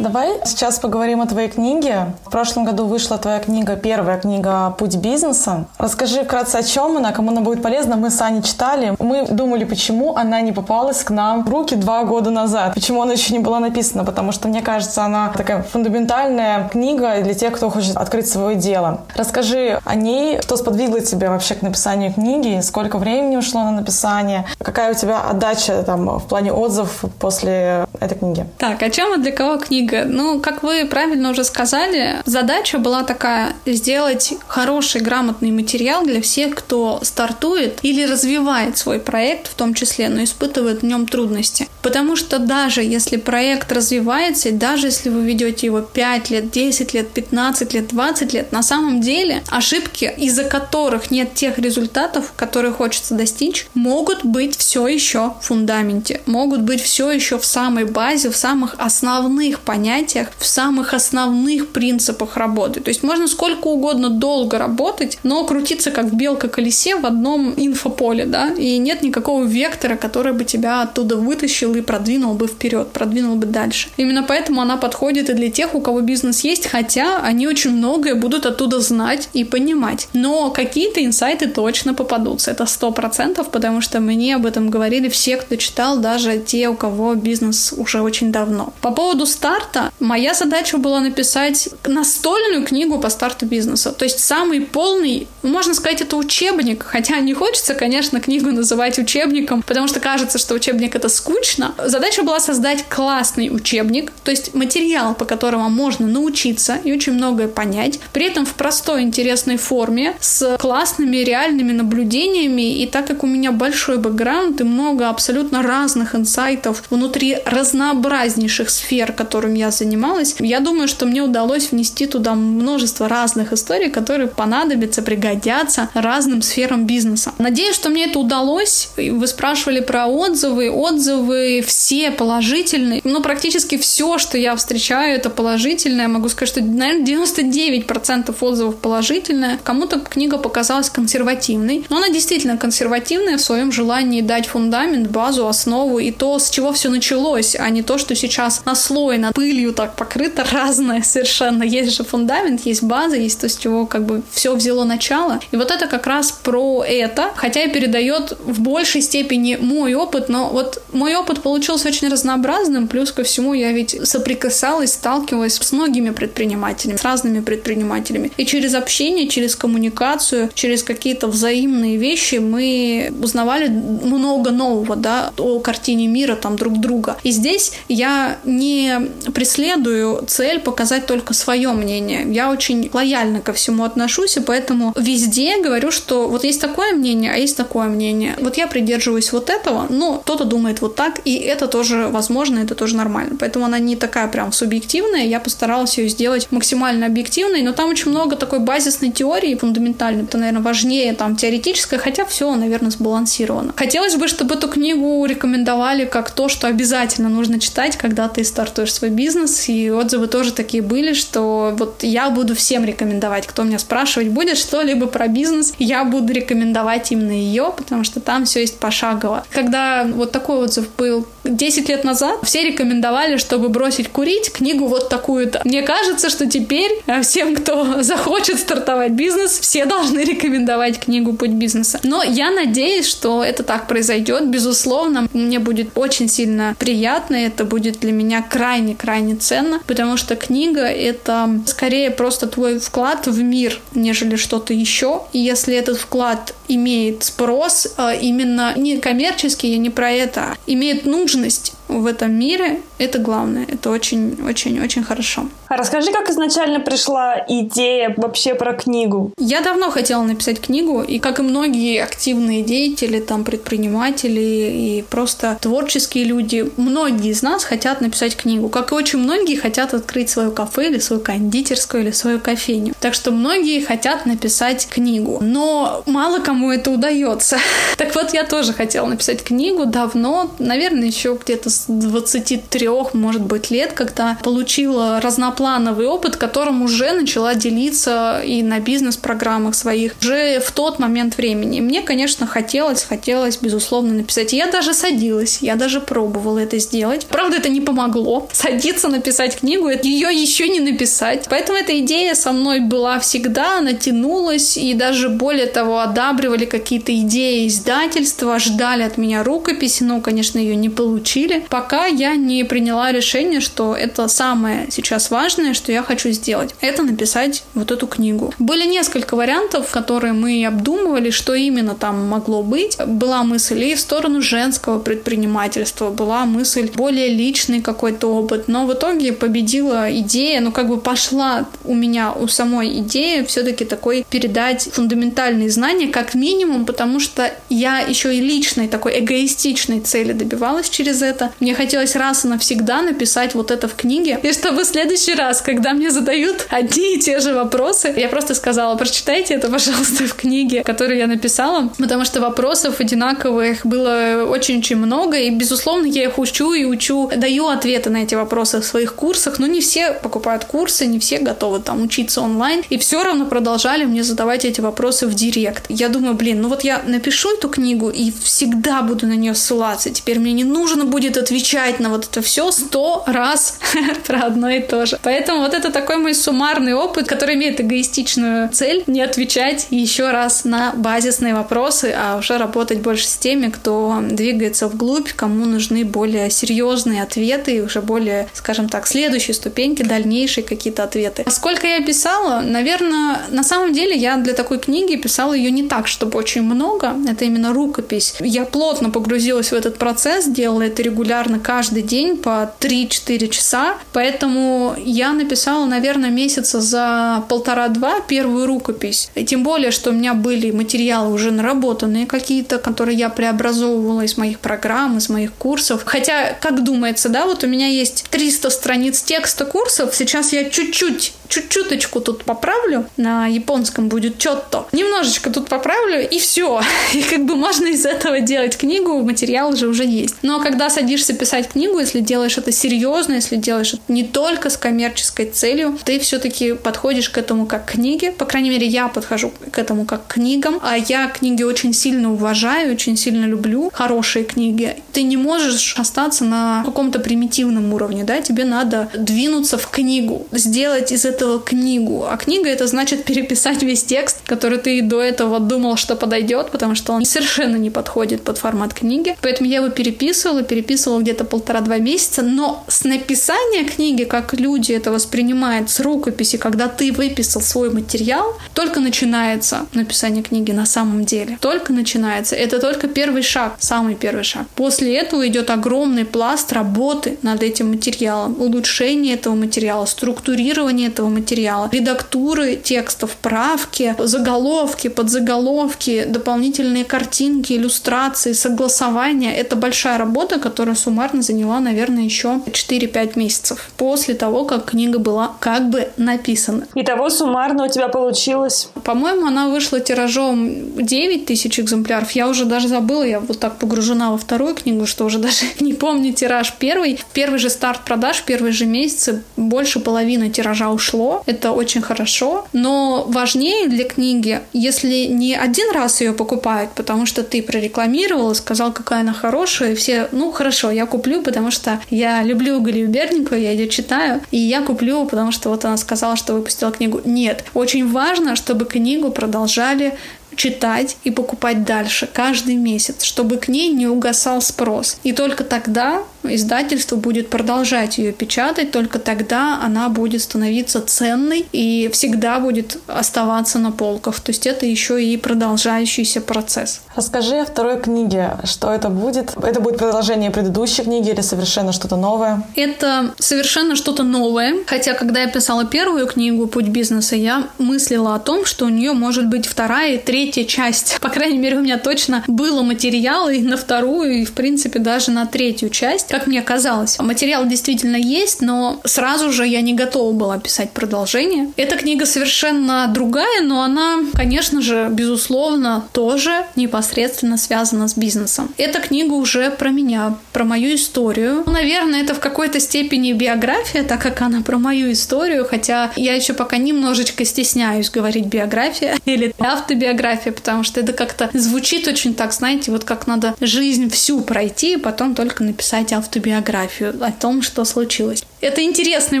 Давай сейчас поговорим о твоей книге. В прошлом году вышла твоя книга, первая книга «Путь бизнеса». Расскажи вкратце, о чем она, кому она будет полезна. Мы с Аней читали. Мы думали, почему она не попалась к нам в руки два года назад. Почему она еще не была написана. Потому что, мне кажется, она такая фундаментальная книга для тех, кто хочет открыть свое дело. Расскажи о ней, что сподвигло тебя вообще к написанию книги, сколько времени ушло на написание, какая у тебя отдача там в плане отзывов после этой книги. Так, о чем и для кого книга? Книга. Ну, как вы правильно уже сказали, задача была такая сделать хороший, грамотный материал для всех, кто стартует или развивает свой проект в том числе, но испытывает в нем трудности. Потому что даже если проект развивается, даже если вы ведете его 5 лет, 10 лет, 15 лет, 20 лет, на самом деле ошибки, из-за которых нет тех результатов, которые хочется достичь, могут быть все еще в фундаменте, могут быть все еще в самой базе, в самых основных понятиях понятиях, в самых основных принципах работы. То есть можно сколько угодно долго работать, но крутиться как белка-колесе в одном инфополе, да, и нет никакого вектора, который бы тебя оттуда вытащил и продвинул бы вперед, продвинул бы дальше. Именно поэтому она подходит и для тех, у кого бизнес есть, хотя они очень многое будут оттуда знать и понимать. Но какие-то инсайты точно попадутся, это сто процентов, потому что мне об этом говорили все, кто читал, даже те, у кого бизнес уже очень давно. По поводу старта, старта моя задача была написать настольную книгу по старту бизнеса. То есть самый полный, можно сказать, это учебник. Хотя не хочется, конечно, книгу называть учебником, потому что кажется, что учебник это скучно. Задача была создать классный учебник, то есть материал, по которому можно научиться и очень многое понять, при этом в простой, интересной форме, с классными реальными наблюдениями. И так как у меня большой бэкграунд и много абсолютно разных инсайтов внутри разнообразнейших сфер, которыми я занималась, я думаю, что мне удалось внести туда множество разных историй, которые понадобятся, пригодятся разным сферам бизнеса. Надеюсь, что мне это удалось. Вы спрашивали про отзывы. Отзывы все положительные. Ну, практически все, что я встречаю, это положительное. Могу сказать, что, наверное, 99% отзывов положительное. Кому-то книга показалась консервативной. Но она действительно консервативная в своем желании дать фундамент, базу, основу и то, с чего все началось, а не то, что сейчас наслоено пыль пылью так покрыто, разное совершенно. Есть же фундамент, есть база, есть то, с чего как бы все взяло начало. И вот это как раз про это, хотя и передает в большей степени мой опыт, но вот мой опыт получился очень разнообразным, плюс ко всему я ведь соприкасалась, сталкивалась с многими предпринимателями, с разными предпринимателями. И через общение, через коммуникацию, через какие-то взаимные вещи мы узнавали много нового, да, о картине мира там друг друга. И здесь я не преследую цель показать только свое мнение. Я очень лояльно ко всему отношусь, и поэтому везде говорю, что вот есть такое мнение, а есть такое мнение. Вот я придерживаюсь вот этого, но кто-то думает вот так, и это тоже возможно, это тоже нормально. Поэтому она не такая прям субъективная, я постаралась ее сделать максимально объективной, но там очень много такой базисной теории фундаментальной. Это, наверное, важнее там теоретическое, хотя все, наверное, сбалансировано. Хотелось бы, чтобы эту книгу рекомендовали как то, что обязательно нужно читать, когда ты стартуешь свой бизнес, и отзывы тоже такие были, что вот я буду всем рекомендовать, кто меня спрашивать будет что-либо про бизнес, я буду рекомендовать именно ее, потому что там все есть пошагово. Когда вот такой отзыв был 10 лет назад, все рекомендовали, чтобы бросить курить, книгу вот такую-то. Мне кажется, что теперь э, всем, кто захочет стартовать бизнес, все должны рекомендовать книгу «Путь бизнеса». Но я надеюсь, что это так произойдет. Безусловно, мне будет очень сильно приятно, это будет для меня крайне-крайне ценно, потому что книга — это скорее просто твой вклад в мир, нежели что-то еще. И если этот вклад имеет спрос, э, именно не коммерческий, я не про это, имеет нужность в этом мире, это главное. Это очень-очень-очень хорошо. А расскажи, как изначально пришла идея вообще про книгу? Я давно хотела написать книгу, и как и многие активные деятели, там, предприниматели и просто творческие люди, многие из нас хотят написать книгу. Как и очень многие хотят открыть свое кафе или свою кондитерскую или свою кофейню. Так что многие хотят написать книгу. Но мало кому это удается. Так вот, я тоже хотела написать книгу давно, наверное, еще где-то с 23, может быть, лет, когда получила разноплановый опыт, которым уже начала делиться и на бизнес-программах своих уже в тот момент времени. Мне, конечно, хотелось, хотелось, безусловно, написать. Я даже садилась, я даже пробовала это сделать. Правда, это не помогло. Садиться написать книгу, ее еще не написать. Поэтому эта идея со мной была всегда, она тянулась, и даже более того, одабривали какие-то идеи издательства, ждали от меня рукописи, но, конечно, ее не получили пока я не приняла решение, что это самое сейчас важное, что я хочу сделать. Это написать вот эту книгу. Были несколько вариантов, которые мы обдумывали, что именно там могло быть. Была мысль и в сторону женского предпринимательства, была мысль более личный какой-то опыт, но в итоге победила идея, ну как бы пошла у меня, у самой идеи все-таки такой передать фундаментальные знания, как минимум, потому что я еще и личной такой эгоистичной цели добивалась через это. Мне хотелось раз и навсегда написать вот это в книге, и чтобы в следующий раз, когда мне задают одни и те же вопросы, я просто сказала, прочитайте это, пожалуйста, в книге, которую я написала, потому что вопросов одинаковых было очень-очень много, и, безусловно, я их учу и учу, даю ответы на эти вопросы в своих курсах, но не все покупают курсы, не все готовы там учиться онлайн, и все равно продолжали мне задавать эти вопросы в директ. Я думаю, блин, ну вот я напишу эту книгу и всегда буду на нее ссылаться, теперь мне не нужно будет это отвечать на вот это все сто раз про одно и то же. Поэтому вот это такой мой суммарный опыт, который имеет эгоистичную цель не отвечать еще раз на базисные вопросы, а уже работать больше с теми, кто двигается вглубь, кому нужны более серьезные ответы и уже более, скажем так, следующие ступеньки, дальнейшие какие-то ответы. Сколько я писала? Наверное, на самом деле я для такой книги писала ее не так, чтобы очень много. Это именно рукопись. Я плотно погрузилась в этот процесс, делала это регулярно регулярно каждый день по 3-4 часа, поэтому я написала, наверное, месяца за полтора-два первую рукопись. И тем более, что у меня были материалы уже наработанные какие-то, которые я преобразовывала из моих программ, из моих курсов. Хотя, как думается, да, вот у меня есть 300 страниц текста курсов, сейчас я чуть-чуть чуть-чуточку тут поправлю, на японском будет чотто, немножечко тут поправлю, и все. И как бы можно из этого делать книгу, материал же уже есть. Но когда садишься писать книгу, если делаешь это серьезно, если делаешь это не только с коммерческой целью, ты все-таки подходишь к этому как книге. По крайней мере, я подхожу к этому как книгам. А я книги очень сильно уважаю, очень сильно люблю хорошие книги. Ты не можешь остаться на каком-то примитивном уровне, да, тебе надо двинуться в книгу, сделать из этого этого книгу. А книга это значит переписать весь текст, который ты до этого думал, что подойдет, потому что он совершенно не подходит под формат книги. Поэтому я его переписывала, переписывала где-то полтора-два месяца, но с написания книги, как люди это воспринимают, с рукописи, когда ты выписал свой материал, только начинается написание книги на самом деле. Только начинается. Это только первый шаг, самый первый шаг. После этого идет огромный пласт работы над этим материалом, улучшение этого материала, структурирование этого материала, редактуры текстов, правки, заголовки, подзаголовки, дополнительные картинки, иллюстрации, согласования. Это большая работа, которая суммарно заняла, наверное, еще 4-5 месяцев после того, как книга была как бы написана. Итого суммарно у тебя получилось? По-моему, она вышла тиражом 9 тысяч экземпляров. Я уже даже забыла, я вот так погружена во вторую книгу, что уже даже не помню тираж первый. В первый же старт продаж, в первые же месяцы больше половины тиража ушло. Это очень хорошо. Но важнее для книги, если не один раз ее покупают, потому что ты прорекламировал, сказал, какая она хорошая, и все, ну хорошо, я куплю, потому что я люблю Галию Берникову, я ее читаю, и я куплю, потому что вот она сказала, что выпустила книгу. Нет. Очень важно, чтобы книгу продолжали читать и покупать дальше каждый месяц, чтобы к ней не угасал спрос. И только тогда издательство будет продолжать ее печатать, только тогда она будет становиться ценной и всегда будет оставаться на полках. То есть это еще и продолжающийся процесс. Расскажи о второй книге. Что это будет? Это будет продолжение предыдущей книги или совершенно что-то новое? Это совершенно что-то новое. Хотя, когда я писала первую книгу «Путь бизнеса», я мыслила о том, что у нее может быть вторая и третья часть. По крайней мере, у меня точно было материала и на вторую, и, в принципе, даже на третью часть как мне казалось. Материал действительно есть, но сразу же я не готова была писать продолжение. Эта книга совершенно другая, но она, конечно же, безусловно, тоже непосредственно связана с бизнесом. Эта книга уже про меня, про мою историю. Наверное, это в какой-то степени биография, так как она про мою историю, хотя я еще пока немножечко стесняюсь говорить биография или автобиография, потому что это как-то звучит очень так, знаете, вот как надо жизнь всю пройти и потом только написать автобиографию о том, что случилось. Это интересный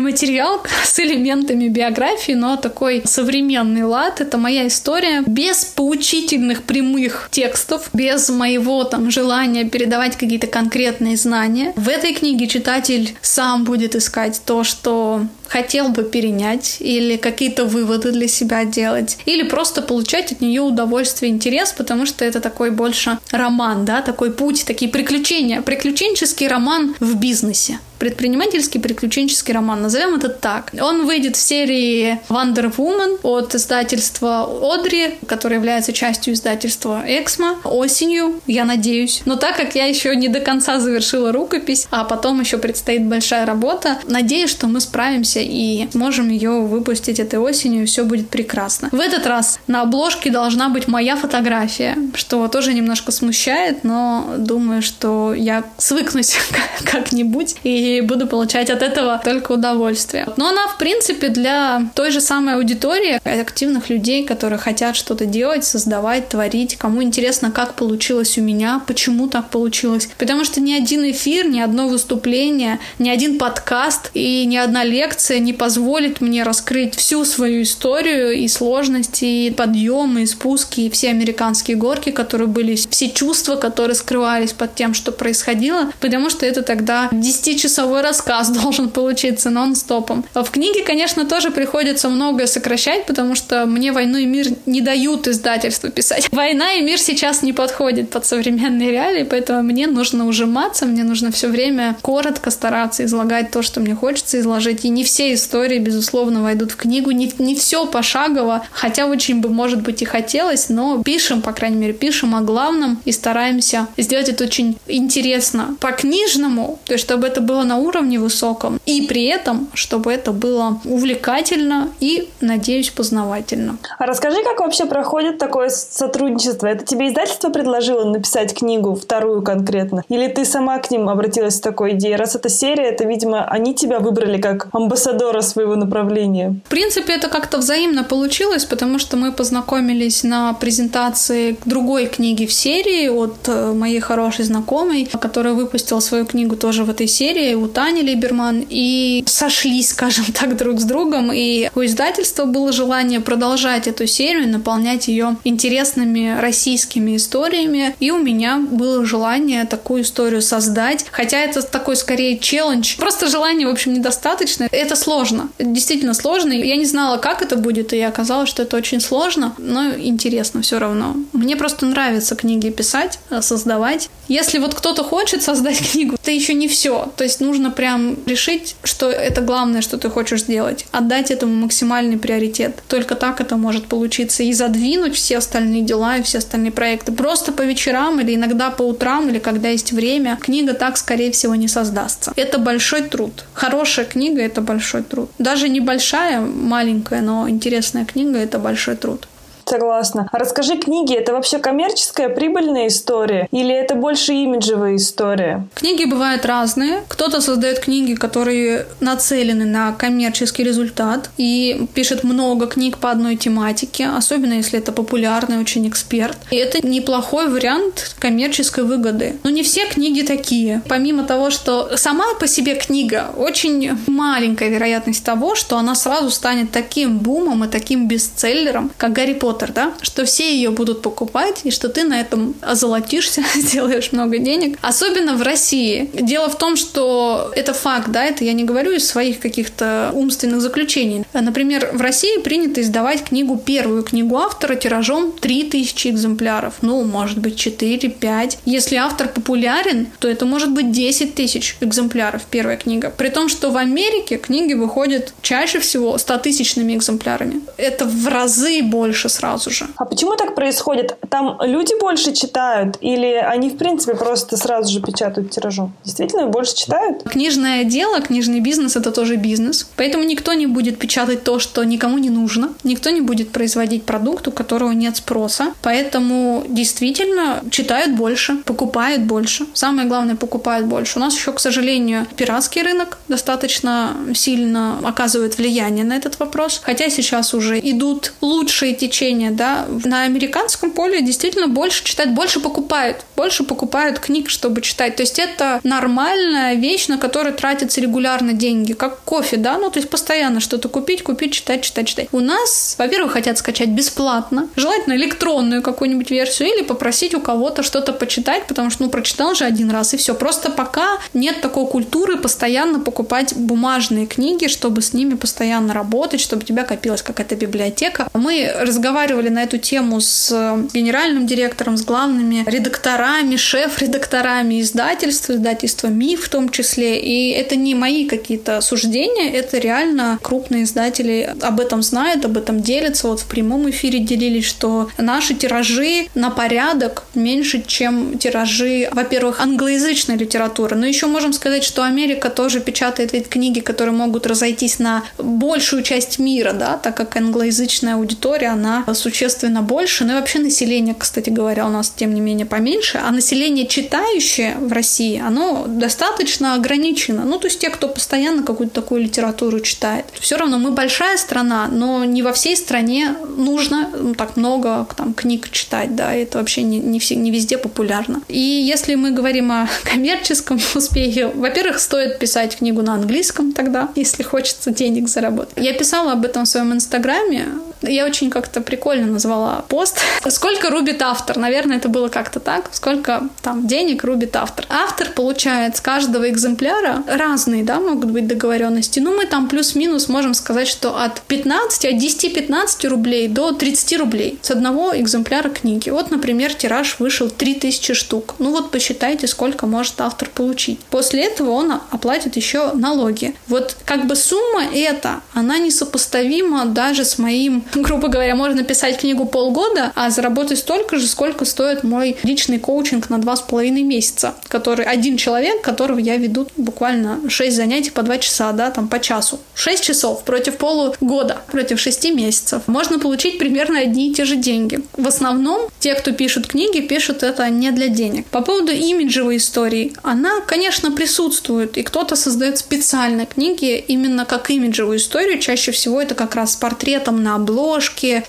материал с элементами биографии, но такой современный лад. Это моя история без поучительных прямых текстов, без моего там желания передавать какие-то конкретные знания. В этой книге читатель сам будет искать то, что хотел бы перенять или какие-то выводы для себя делать, или просто получать от нее удовольствие, интерес, потому что это такой больше роман, да, такой путь, такие приключения, приключенческий роман в бизнесе предпринимательский приключенческий роман, назовем это так. Он выйдет в серии Wonder Woman от издательства Одри, которое является частью издательства Эксмо, осенью, я надеюсь. Но так как я еще не до конца завершила рукопись, а потом еще предстоит большая работа, надеюсь, что мы справимся и сможем ее выпустить этой осенью, и все будет прекрасно. В этот раз на обложке должна быть моя фотография, что тоже немножко смущает, но думаю, что я свыкнусь как-нибудь и буду получать от этого только удовольствие. Но она, в принципе, для той же самой аудитории, активных людей, которые хотят что-то делать, создавать, творить, кому интересно, как получилось у меня, почему так получилось. Потому что ни один эфир, ни одно выступление, ни один подкаст и ни одна лекция не позволит мне раскрыть всю свою историю и сложности, и подъемы, и спуски, и все американские горки, которые были, все чувства, которые скрывались под тем, что происходило, потому что это тогда 10 часов часовой рассказ должен получиться нон-стопом. В книге, конечно, тоже приходится многое сокращать, потому что мне «Войну и мир» не дают издательства писать. «Война и мир» сейчас не подходит под современные реалии, поэтому мне нужно ужиматься, мне нужно все время коротко стараться излагать то, что мне хочется изложить. И не все истории, безусловно, войдут в книгу, не, не все пошагово, хотя очень бы, может быть, и хотелось, но пишем, по крайней мере, пишем о главном и стараемся сделать это очень интересно. По-книжному, то есть чтобы это было на уровне высоком, и при этом, чтобы это было увлекательно и, надеюсь, познавательно. А расскажи, как вообще проходит такое сотрудничество? Это тебе издательство предложило написать книгу, вторую конкретно? Или ты сама к ним обратилась с такой идеей? Раз это серия, это, видимо, они тебя выбрали как амбассадора своего направления. В принципе, это как-то взаимно получилось, потому что мы познакомились на презентации другой книги в серии от э, моей хорошей знакомой, которая выпустила свою книгу тоже в этой серии. И у Тани Либерман, и сошлись, скажем так, друг с другом, и у издательства было желание продолжать эту серию, наполнять ее интересными российскими историями, и у меня было желание такую историю создать, хотя это такой скорее челлендж, просто желание, в общем, недостаточно, это сложно, действительно сложно, я не знала, как это будет, и оказалось, что это очень сложно, но интересно все равно. Мне просто нравится книги писать, создавать. Если вот кто-то хочет создать книгу, это еще не все. То есть нужно прям решить, что это главное, что ты хочешь сделать. Отдать этому максимальный приоритет. Только так это может получиться. И задвинуть все остальные дела и все остальные проекты. Просто по вечерам или иногда по утрам, или когда есть время, книга так, скорее всего, не создастся. Это большой труд. Хорошая книга — это большой труд. Даже небольшая, маленькая, но интересная книга — это большой труд. Согласна. А расскажи, книги это вообще коммерческая, прибыльная история? Или это больше имиджевая история? Книги бывают разные. Кто-то создает книги, которые нацелены на коммерческий результат и пишет много книг по одной тематике, особенно если это популярный очень эксперт. И это неплохой вариант коммерческой выгоды. Но не все книги такие. Помимо того, что сама по себе книга очень маленькая вероятность того, что она сразу станет таким бумом и таким бестселлером, как Гарри Поттер Поттер, да, что все ее будут покупать, и что ты на этом озолотишься, сделаешь много денег. Особенно в России. Дело в том, что это факт, да, это я не говорю из своих каких-то умственных заключений. Например, в России принято издавать книгу, первую книгу автора тиражом 3000 экземпляров. Ну, может быть, 4-5. Если автор популярен, то это может быть 10 тысяч экземпляров первая книга. При том, что в Америке книги выходят чаще всего 100 тысячными экземплярами. Это в разы больше сразу сразу же. А почему так происходит? Там люди больше читают или они, в принципе, просто сразу же печатают тиражом? Действительно, больше читают? Книжное дело, книжный бизнес — это тоже бизнес. Поэтому никто не будет печатать то, что никому не нужно. Никто не будет производить продукт, у которого нет спроса. Поэтому действительно читают больше, покупают больше. Самое главное, покупают больше. У нас еще, к сожалению, пиратский рынок достаточно сильно оказывает влияние на этот вопрос. Хотя сейчас уже идут лучшие течения зрения, да, на американском поле действительно больше читают, больше покупают, больше покупают книг, чтобы читать. То есть это нормальная вещь, на которую тратятся регулярно деньги, как кофе, да, ну, то есть постоянно что-то купить, купить, читать, читать, читать. У нас, во-первых, хотят скачать бесплатно, желательно электронную какую-нибудь версию, или попросить у кого-то что-то почитать, потому что, ну, прочитал же один раз, и все. Просто пока нет такой культуры постоянно покупать бумажные книги, чтобы с ними постоянно работать, чтобы у тебя копилась какая-то библиотека. Мы разговаривали разговаривали на эту тему с э, генеральным директором, с главными редакторами, шеф-редакторами издательства, издательства МИФ в том числе. И это не мои какие-то суждения, это реально крупные издатели об этом знают, об этом делятся. Вот в прямом эфире делились, что наши тиражи на порядок меньше, чем тиражи, во-первых, англоязычной литературы. Но еще можем сказать, что Америка тоже печатает ведь книги, которые могут разойтись на большую часть мира, да, так как англоязычная аудитория, она существенно больше. Ну и вообще население, кстати говоря, у нас тем не менее поменьше. А население читающее в России, оно достаточно ограничено. Ну, то есть те, кто постоянно какую-то такую литературу читает. Все равно мы большая страна, но не во всей стране нужно ну, так много там, книг читать, да, это вообще не, не, все, не везде популярно. И если мы говорим о коммерческом успехе, во-первых, стоит писать книгу на английском тогда, если хочется денег заработать. Я писала об этом в своем инстаграме, я очень как-то прикольно назвала пост. Сколько рубит автор? Наверное, это было как-то так. Сколько там денег рубит автор? Автор получает с каждого экземпляра разные, да, могут быть договоренности. Ну, мы там плюс-минус можем сказать, что от 15, от 10-15 рублей до 30 рублей с одного экземпляра книги. Вот, например, тираж вышел 3000 штук. Ну вот посчитайте, сколько может автор получить. После этого он оплатит еще налоги. Вот как бы сумма эта, она несопоставима даже с моим грубо говоря, можно написать книгу полгода, а заработать столько же, сколько стоит мой личный коучинг на два с половиной месяца, который один человек, которого я веду буквально 6 занятий по 2 часа, да, там по часу. 6 часов против полугода, против 6 месяцев. Можно получить примерно одни и те же деньги. В основном те, кто пишут книги, пишут это не для денег. По поводу имиджевой истории, она, конечно, присутствует, и кто-то создает специально книги именно как имиджевую историю. Чаще всего это как раз с портретом на обложке обложке,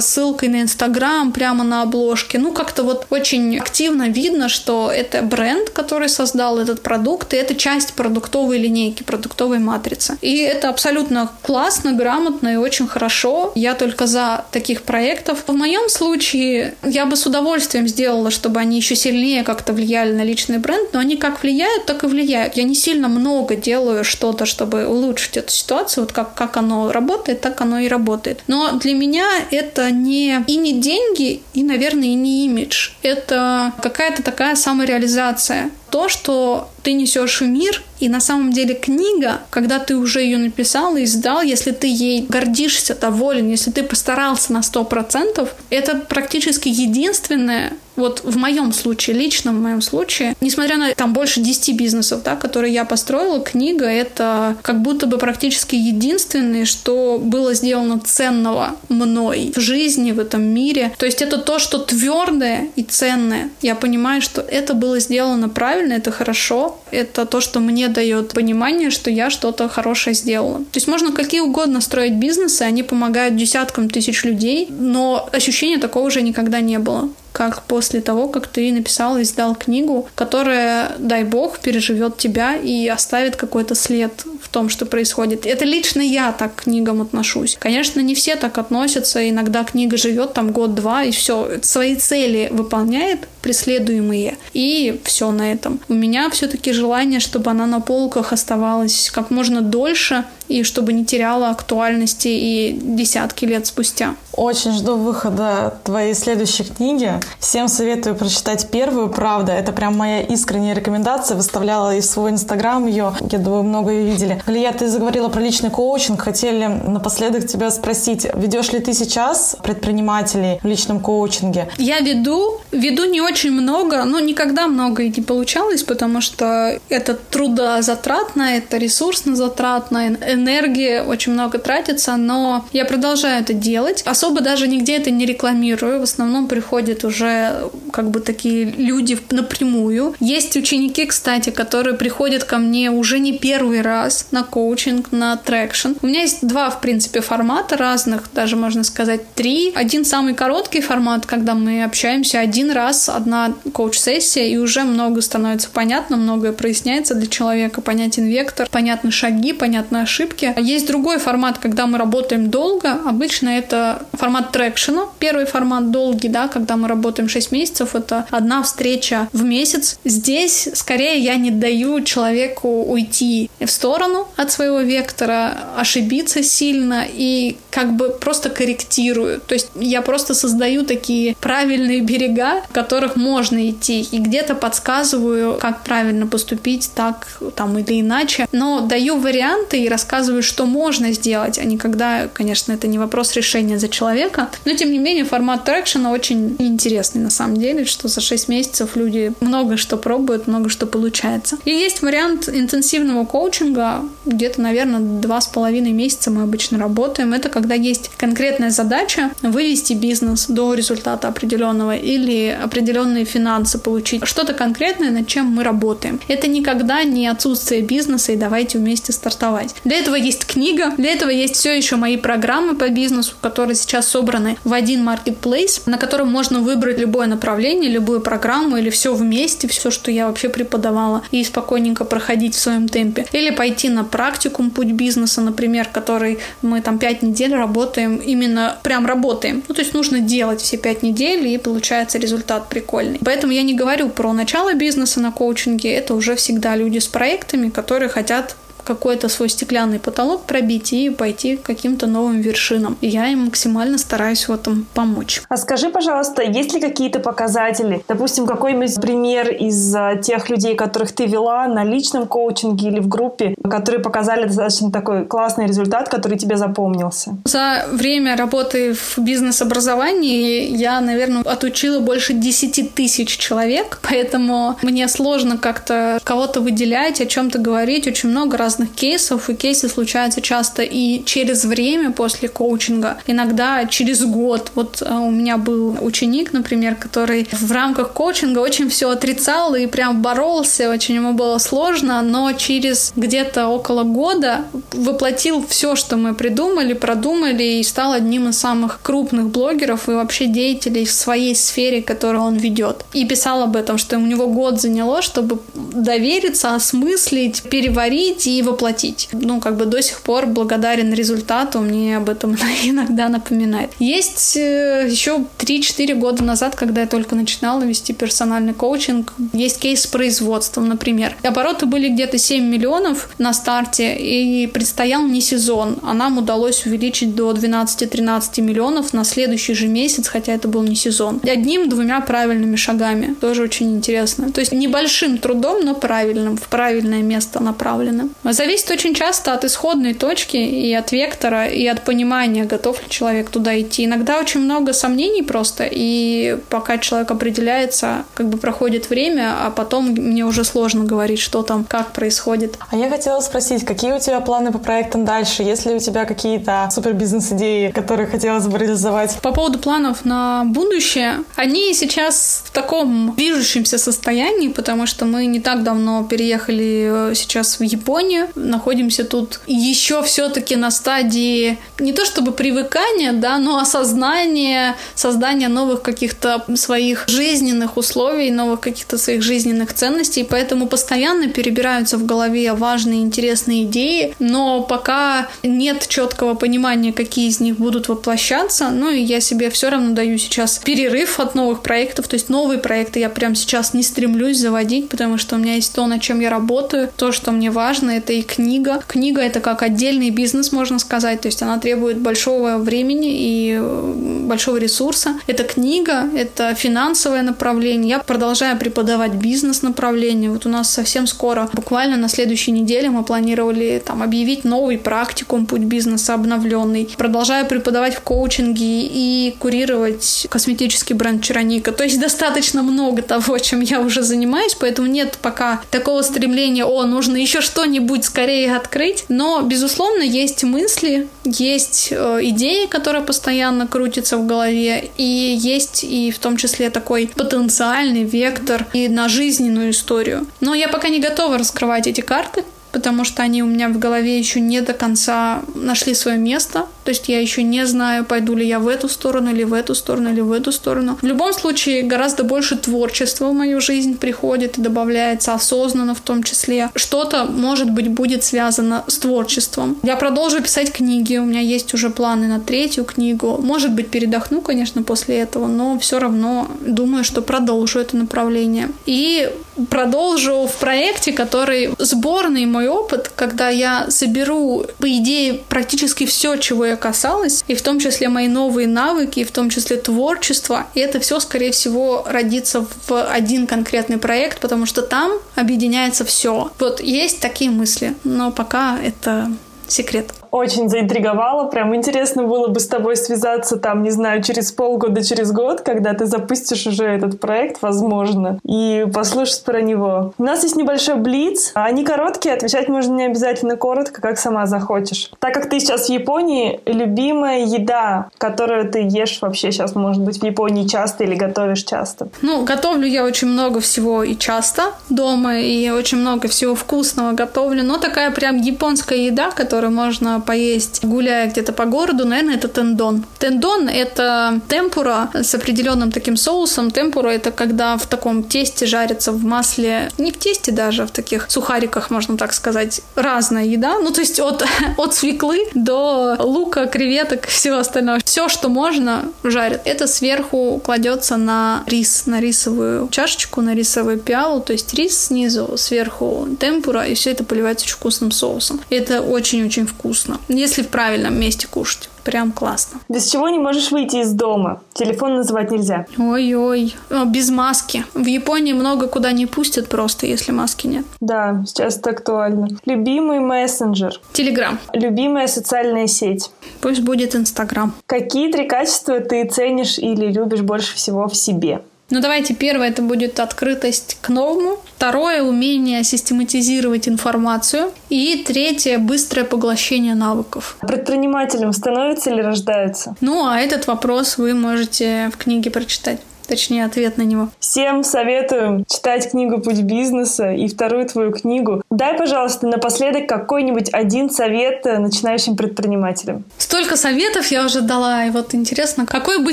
ссылкой на Инстаграм прямо на обложке. Ну, как-то вот очень активно видно, что это бренд, который создал этот продукт, и это часть продуктовой линейки, продуктовой матрицы. И это абсолютно классно, грамотно и очень хорошо. Я только за таких проектов. В моем случае я бы с удовольствием сделала, чтобы они еще сильнее как-то влияли на личный бренд, но они как влияют, так и влияют. Я не сильно много делаю что-то, чтобы улучшить эту ситуацию. Вот как, как оно работает, так оно и работает. Но для меня это не и не деньги, и, наверное, и не имидж. Это какая-то такая самореализация то, что ты несешь в мир, и на самом деле книга, когда ты уже ее написал и издал, если ты ей гордишься, доволен, если ты постарался на 100%, это практически единственное, вот в моем случае, лично в моем случае, несмотря на там больше 10 бизнесов, да, которые я построила, книга — это как будто бы практически единственное, что было сделано ценного мной в жизни, в этом мире. То есть это то, что твердое и ценное. Я понимаю, что это было сделано правильно, это хорошо, это то, что мне дает понимание, что я что-то хорошее сделала. То есть можно какие угодно строить бизнесы, они помогают десяткам тысяч людей, но ощущения такого уже никогда не было как после того, как ты написал и издал книгу, которая, дай бог, переживет тебя и оставит какой-то след в том, что происходит. Это лично я так к книгам отношусь. Конечно, не все так относятся. Иногда книга живет там год-два и все, свои цели выполняет, преследуемые, и все на этом. У меня все-таки желание, чтобы она на полках оставалась как можно дольше, и чтобы не теряла актуальности и десятки лет спустя. Очень жду выхода твоей следующей книги. Всем советую прочитать первую, правда. Это прям моя искренняя рекомендация. Выставляла и в свой инстаграм ее. Я думаю, много ее видели. Галия, ты заговорила про личный коучинг. Хотели напоследок тебя спросить, ведешь ли ты сейчас предпринимателей в личном коучинге? Я веду. Веду не очень много, но никогда много и не получалось, потому что это трудозатратно, это ресурсно затратно, энергии очень много тратится, но я продолжаю это делать. Особо даже нигде это не рекламирую. В основном приходят уже как бы такие люди напрямую. Есть ученики, кстати, которые приходят ко мне уже не первый раз на коучинг, на traction. У меня есть два, в принципе, формата разных, даже можно сказать три. Один самый короткий формат, когда мы общаемся один раз, одна коуч-сессия, и уже много становится понятно, многое проясняется для человека, понятен вектор, понятны шаги, понятны ошибки ошибки. Есть другой формат, когда мы работаем долго. Обычно это формат трекшена. Первый формат долгий, да, когда мы работаем 6 месяцев, это одна встреча в месяц. Здесь скорее я не даю человеку уйти в сторону от своего вектора, ошибиться сильно и как бы просто корректирую. То есть я просто создаю такие правильные берега, в которых можно идти, и где-то подсказываю, как правильно поступить так там или иначе, но даю варианты и рассказываю что можно сделать, а не когда, конечно, это не вопрос решения за человека. Но, тем не менее, формат трекшена очень интересный на самом деле, что за 6 месяцев люди много что пробуют, много что получается. И есть вариант интенсивного коучинга, где-то, наверное, два с половиной месяца мы обычно работаем. Это когда есть конкретная задача вывести бизнес до результата определенного или определенные финансы получить. Что-то конкретное, над чем мы работаем. Это никогда не отсутствие бизнеса и давайте вместе стартовать. Для этого есть книга, для этого есть все еще мои программы по бизнесу, которые сейчас собраны в один маркетплейс, на котором можно выбрать любое направление, любую программу или все вместе, все, что я вообще преподавала, и спокойненько проходить в своем темпе. Или пойти на практикум путь бизнеса, например, который мы там пять недель работаем, именно прям работаем. Ну, то есть нужно делать все пять недель, и получается результат прикольный. Поэтому я не говорю про начало бизнеса на коучинге, это уже всегда люди с проектами, которые хотят какой-то свой стеклянный потолок пробить и пойти к каким-то новым вершинам. И я им максимально стараюсь в этом помочь. А скажи, пожалуйста, есть ли какие-то показатели? Допустим, какой-нибудь пример из а, тех людей, которых ты вела на личном коучинге или в группе, которые показали достаточно такой классный результат, который тебе запомнился? За время работы в бизнес-образовании я, наверное, отучила больше 10 тысяч человек, поэтому мне сложно как-то кого-то выделять, о чем-то говорить. Очень много раз разных кейсов, и кейсы случаются часто и через время после коучинга, иногда через год. Вот э, у меня был ученик, например, который в рамках коучинга очень все отрицал и прям боролся, очень ему было сложно, но через где-то около года воплотил все, что мы придумали, продумали и стал одним из самых крупных блогеров и вообще деятелей в своей сфере, которую он ведет. И писал об этом, что у него год заняло, чтобы довериться, осмыслить, переварить и воплотить. Ну, как бы до сих пор благодарен результату, мне об этом иногда напоминает. Есть э, еще 3-4 года назад, когда я только начинала вести персональный коучинг, есть кейс с производством, например. Обороты были где-то 7 миллионов на старте, и предстоял не сезон, а нам удалось увеличить до 12-13 миллионов на следующий же месяц, хотя это был не сезон. Одним-двумя правильными шагами. Тоже очень интересно. То есть небольшим трудом, но правильным, в правильное место направленным. Зависит очень часто от исходной точки и от вектора, и от понимания, готов ли человек туда идти. Иногда очень много сомнений просто, и пока человек определяется, как бы проходит время, а потом мне уже сложно говорить, что там, как происходит. А я хотела спросить, какие у тебя планы по проектам дальше? Есть ли у тебя какие-то супер бизнес-идеи, которые хотелось бы реализовать? По поводу планов на будущее, они сейчас в таком движущемся состоянии, потому что мы не так давно переехали э, сейчас в Японию, находимся тут еще все-таки на стадии не то чтобы привыкания, да, но осознания, создания новых каких-то своих жизненных условий, новых каких-то своих жизненных ценностей, поэтому постоянно перебираются в голове важные, интересные идеи, но пока нет четкого понимания, какие из них будут воплощаться, ну и я себе все равно даю сейчас перерыв от новых проектов, то есть новые проекты я прямо сейчас не стремлюсь заводить, потому что у меня есть то, над чем я работаю, то, что мне важно, это и книга. Книга — это как отдельный бизнес, можно сказать, то есть она требует большого времени и э, большого ресурса. Это книга, это финансовое направление. Я продолжаю преподавать бизнес-направление. Вот у нас совсем скоро, буквально на следующей неделе мы планировали там объявить новый практикум «Путь бизнеса обновленный». Продолжаю преподавать в коучинге и курировать косметический бренд Чароника. То есть достаточно много того, чем я уже занимаюсь, поэтому нет пока такого стремления, о, нужно еще что-нибудь скорее открыть. Но, безусловно, есть мысли, есть э, идеи, которые постоянно крутятся в голове, и есть и в том числе такой потенциальный вектор и на жизненную историю. Но я пока не готова раскрывать эти карты, потому что они у меня в голове еще не до конца нашли свое место. То есть я еще не знаю, пойду ли я в эту сторону, или в эту сторону, или в эту сторону. В любом случае, гораздо больше творчества в мою жизнь приходит и добавляется осознанно в том числе. Что-то, может быть, будет связано с творчеством. Я продолжу писать книги, у меня есть уже планы на третью книгу. Может быть, передохну, конечно, после этого, но все равно думаю, что продолжу это направление. И продолжу в проекте, который сборный мой опыт, когда я соберу, по идее, практически все, чего я касалась, и в том числе мои новые навыки, и в том числе творчество, и это все, скорее всего, родится в один конкретный проект, потому что там объединяется все. Вот есть такие мысли, но пока это секрет очень заинтриговала. Прям интересно было бы с тобой связаться там, не знаю, через полгода, через год, когда ты запустишь уже этот проект, возможно, и послушать про него. У нас есть небольшой блиц. Они короткие, отвечать можно не обязательно коротко, как сама захочешь. Так как ты сейчас в Японии, любимая еда, которую ты ешь вообще сейчас, может быть, в Японии часто или готовишь часто? Ну, готовлю я очень много всего и часто дома, и очень много всего вкусного готовлю, но такая прям японская еда, которую можно поесть, гуляя где-то по городу, наверное, это тендон. Тендон — это темпура с определенным таким соусом. Темпура — это когда в таком тесте жарится в масле, не в тесте даже, а в таких сухариках, можно так сказать, разная еда. Ну, то есть от, от свеклы до лука, креветок, всего остального. Все, что можно, жарят. Это сверху кладется на рис, на рисовую чашечку, на рисовую пиалу. То есть рис снизу, сверху темпура, и все это поливается очень вкусным соусом. Это очень-очень вкусно если в правильном месте кушать. Прям классно. Без чего не можешь выйти из дома? Телефон называть нельзя. Ой-ой. Без маски. В Японии много куда не пустят просто, если маски нет. Да, сейчас это актуально. Любимый мессенджер? Телеграм. Любимая социальная сеть? Пусть будет Инстаграм. Какие три качества ты ценишь или любишь больше всего в себе? Ну давайте первое это будет открытость к новому, второе умение систематизировать информацию и третье быстрое поглощение навыков. Предпринимателем становятся или рождаются? Ну а этот вопрос вы можете в книге прочитать. Точнее, ответ на него. Всем советую читать книгу «Путь бизнеса» и вторую твою книгу. Дай, пожалуйста, напоследок какой-нибудь один совет э, начинающим предпринимателям. Столько советов я уже дала, и вот интересно, какой бы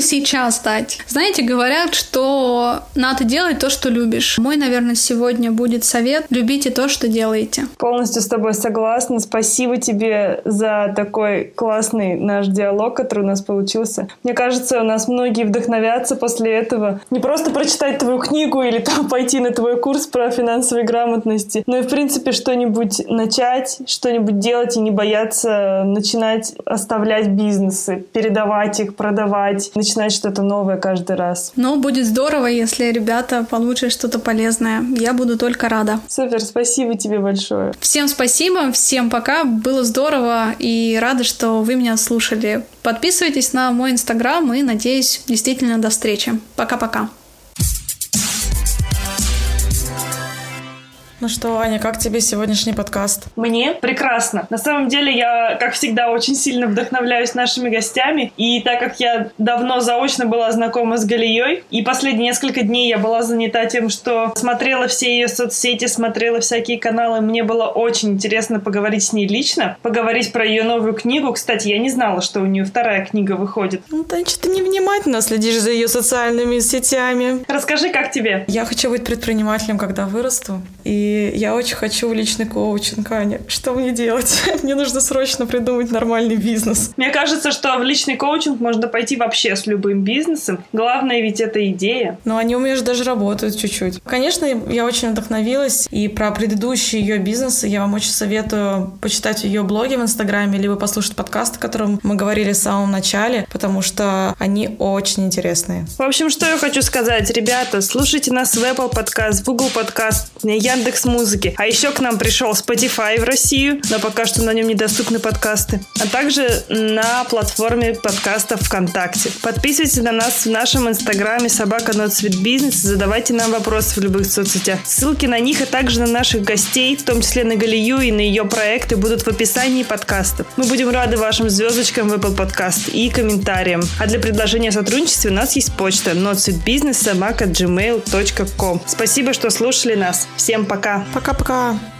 сейчас дать? Знаете, говорят, что надо делать то, что любишь. Мой, наверное, сегодня будет совет «любите то, что делаете». Полностью с тобой согласна. Спасибо тебе за такой классный наш диалог, который у нас получился. Мне кажется, у нас многие вдохновятся после этого этого. Не просто прочитать твою книгу или там пойти на твой курс про финансовые грамотности, но и, в принципе, что-нибудь начать, что-нибудь делать и не бояться начинать оставлять бизнесы, передавать их, продавать, начинать что-то новое каждый раз. Ну, будет здорово, если ребята получат что-то полезное. Я буду только рада. Супер, спасибо тебе большое. Всем спасибо, всем пока. Было здорово и рада, что вы меня слушали. Подписывайтесь на мой инстаграм и, надеюсь, действительно до встречи. Пока-пока. Ну что, Аня, как тебе сегодняшний подкаст? Мне прекрасно. На самом деле я, как всегда, очень сильно вдохновляюсь нашими гостями. И так как я давно заочно была знакома с Галией, и последние несколько дней я была занята тем, что смотрела все ее соцсети, смотрела всякие каналы, мне было очень интересно поговорить с ней лично, поговорить про ее новую книгу. Кстати, я не знала, что у нее вторая книга выходит. Ну, значит, ты невнимательно следишь за ее социальными сетями. Расскажи, как тебе? Я хочу быть предпринимателем, когда вырасту. И я очень хочу личный коучинг, Аня. Что мне делать? Мне нужно срочно придумать нормальный бизнес. Мне кажется, что в личный коучинг можно пойти вообще с любым бизнесом. Главное ведь это идея. Но они у меня же даже работают чуть-чуть. Конечно, я очень вдохновилась. И про предыдущие ее бизнесы я вам очень советую почитать ее блоги в Инстаграме, либо послушать подкаст, о котором мы говорили в самом начале, потому что они очень интересные. В общем, что я хочу сказать. Ребята, слушайте нас в Apple подкаст, в Google подкаст, Яндекс музыки. А еще к нам пришел Spotify в Россию, но пока что на нем недоступны подкасты. А также на платформе подкастов ВКонтакте. Подписывайтесь на нас в нашем инстаграме собака Бизнес, задавайте нам вопросы в любых соцсетях. Ссылки на них, а также на наших гостей, в том числе на Галию и на ее проекты, будут в описании подкаста. Мы будем рады вашим звездочкам в Apple Podcast и комментариям. А для предложения о сотрудничестве у нас есть почта notsweetbusiness.gmail.com Спасибо, что слушали нас. Всем пока! Пока-пока.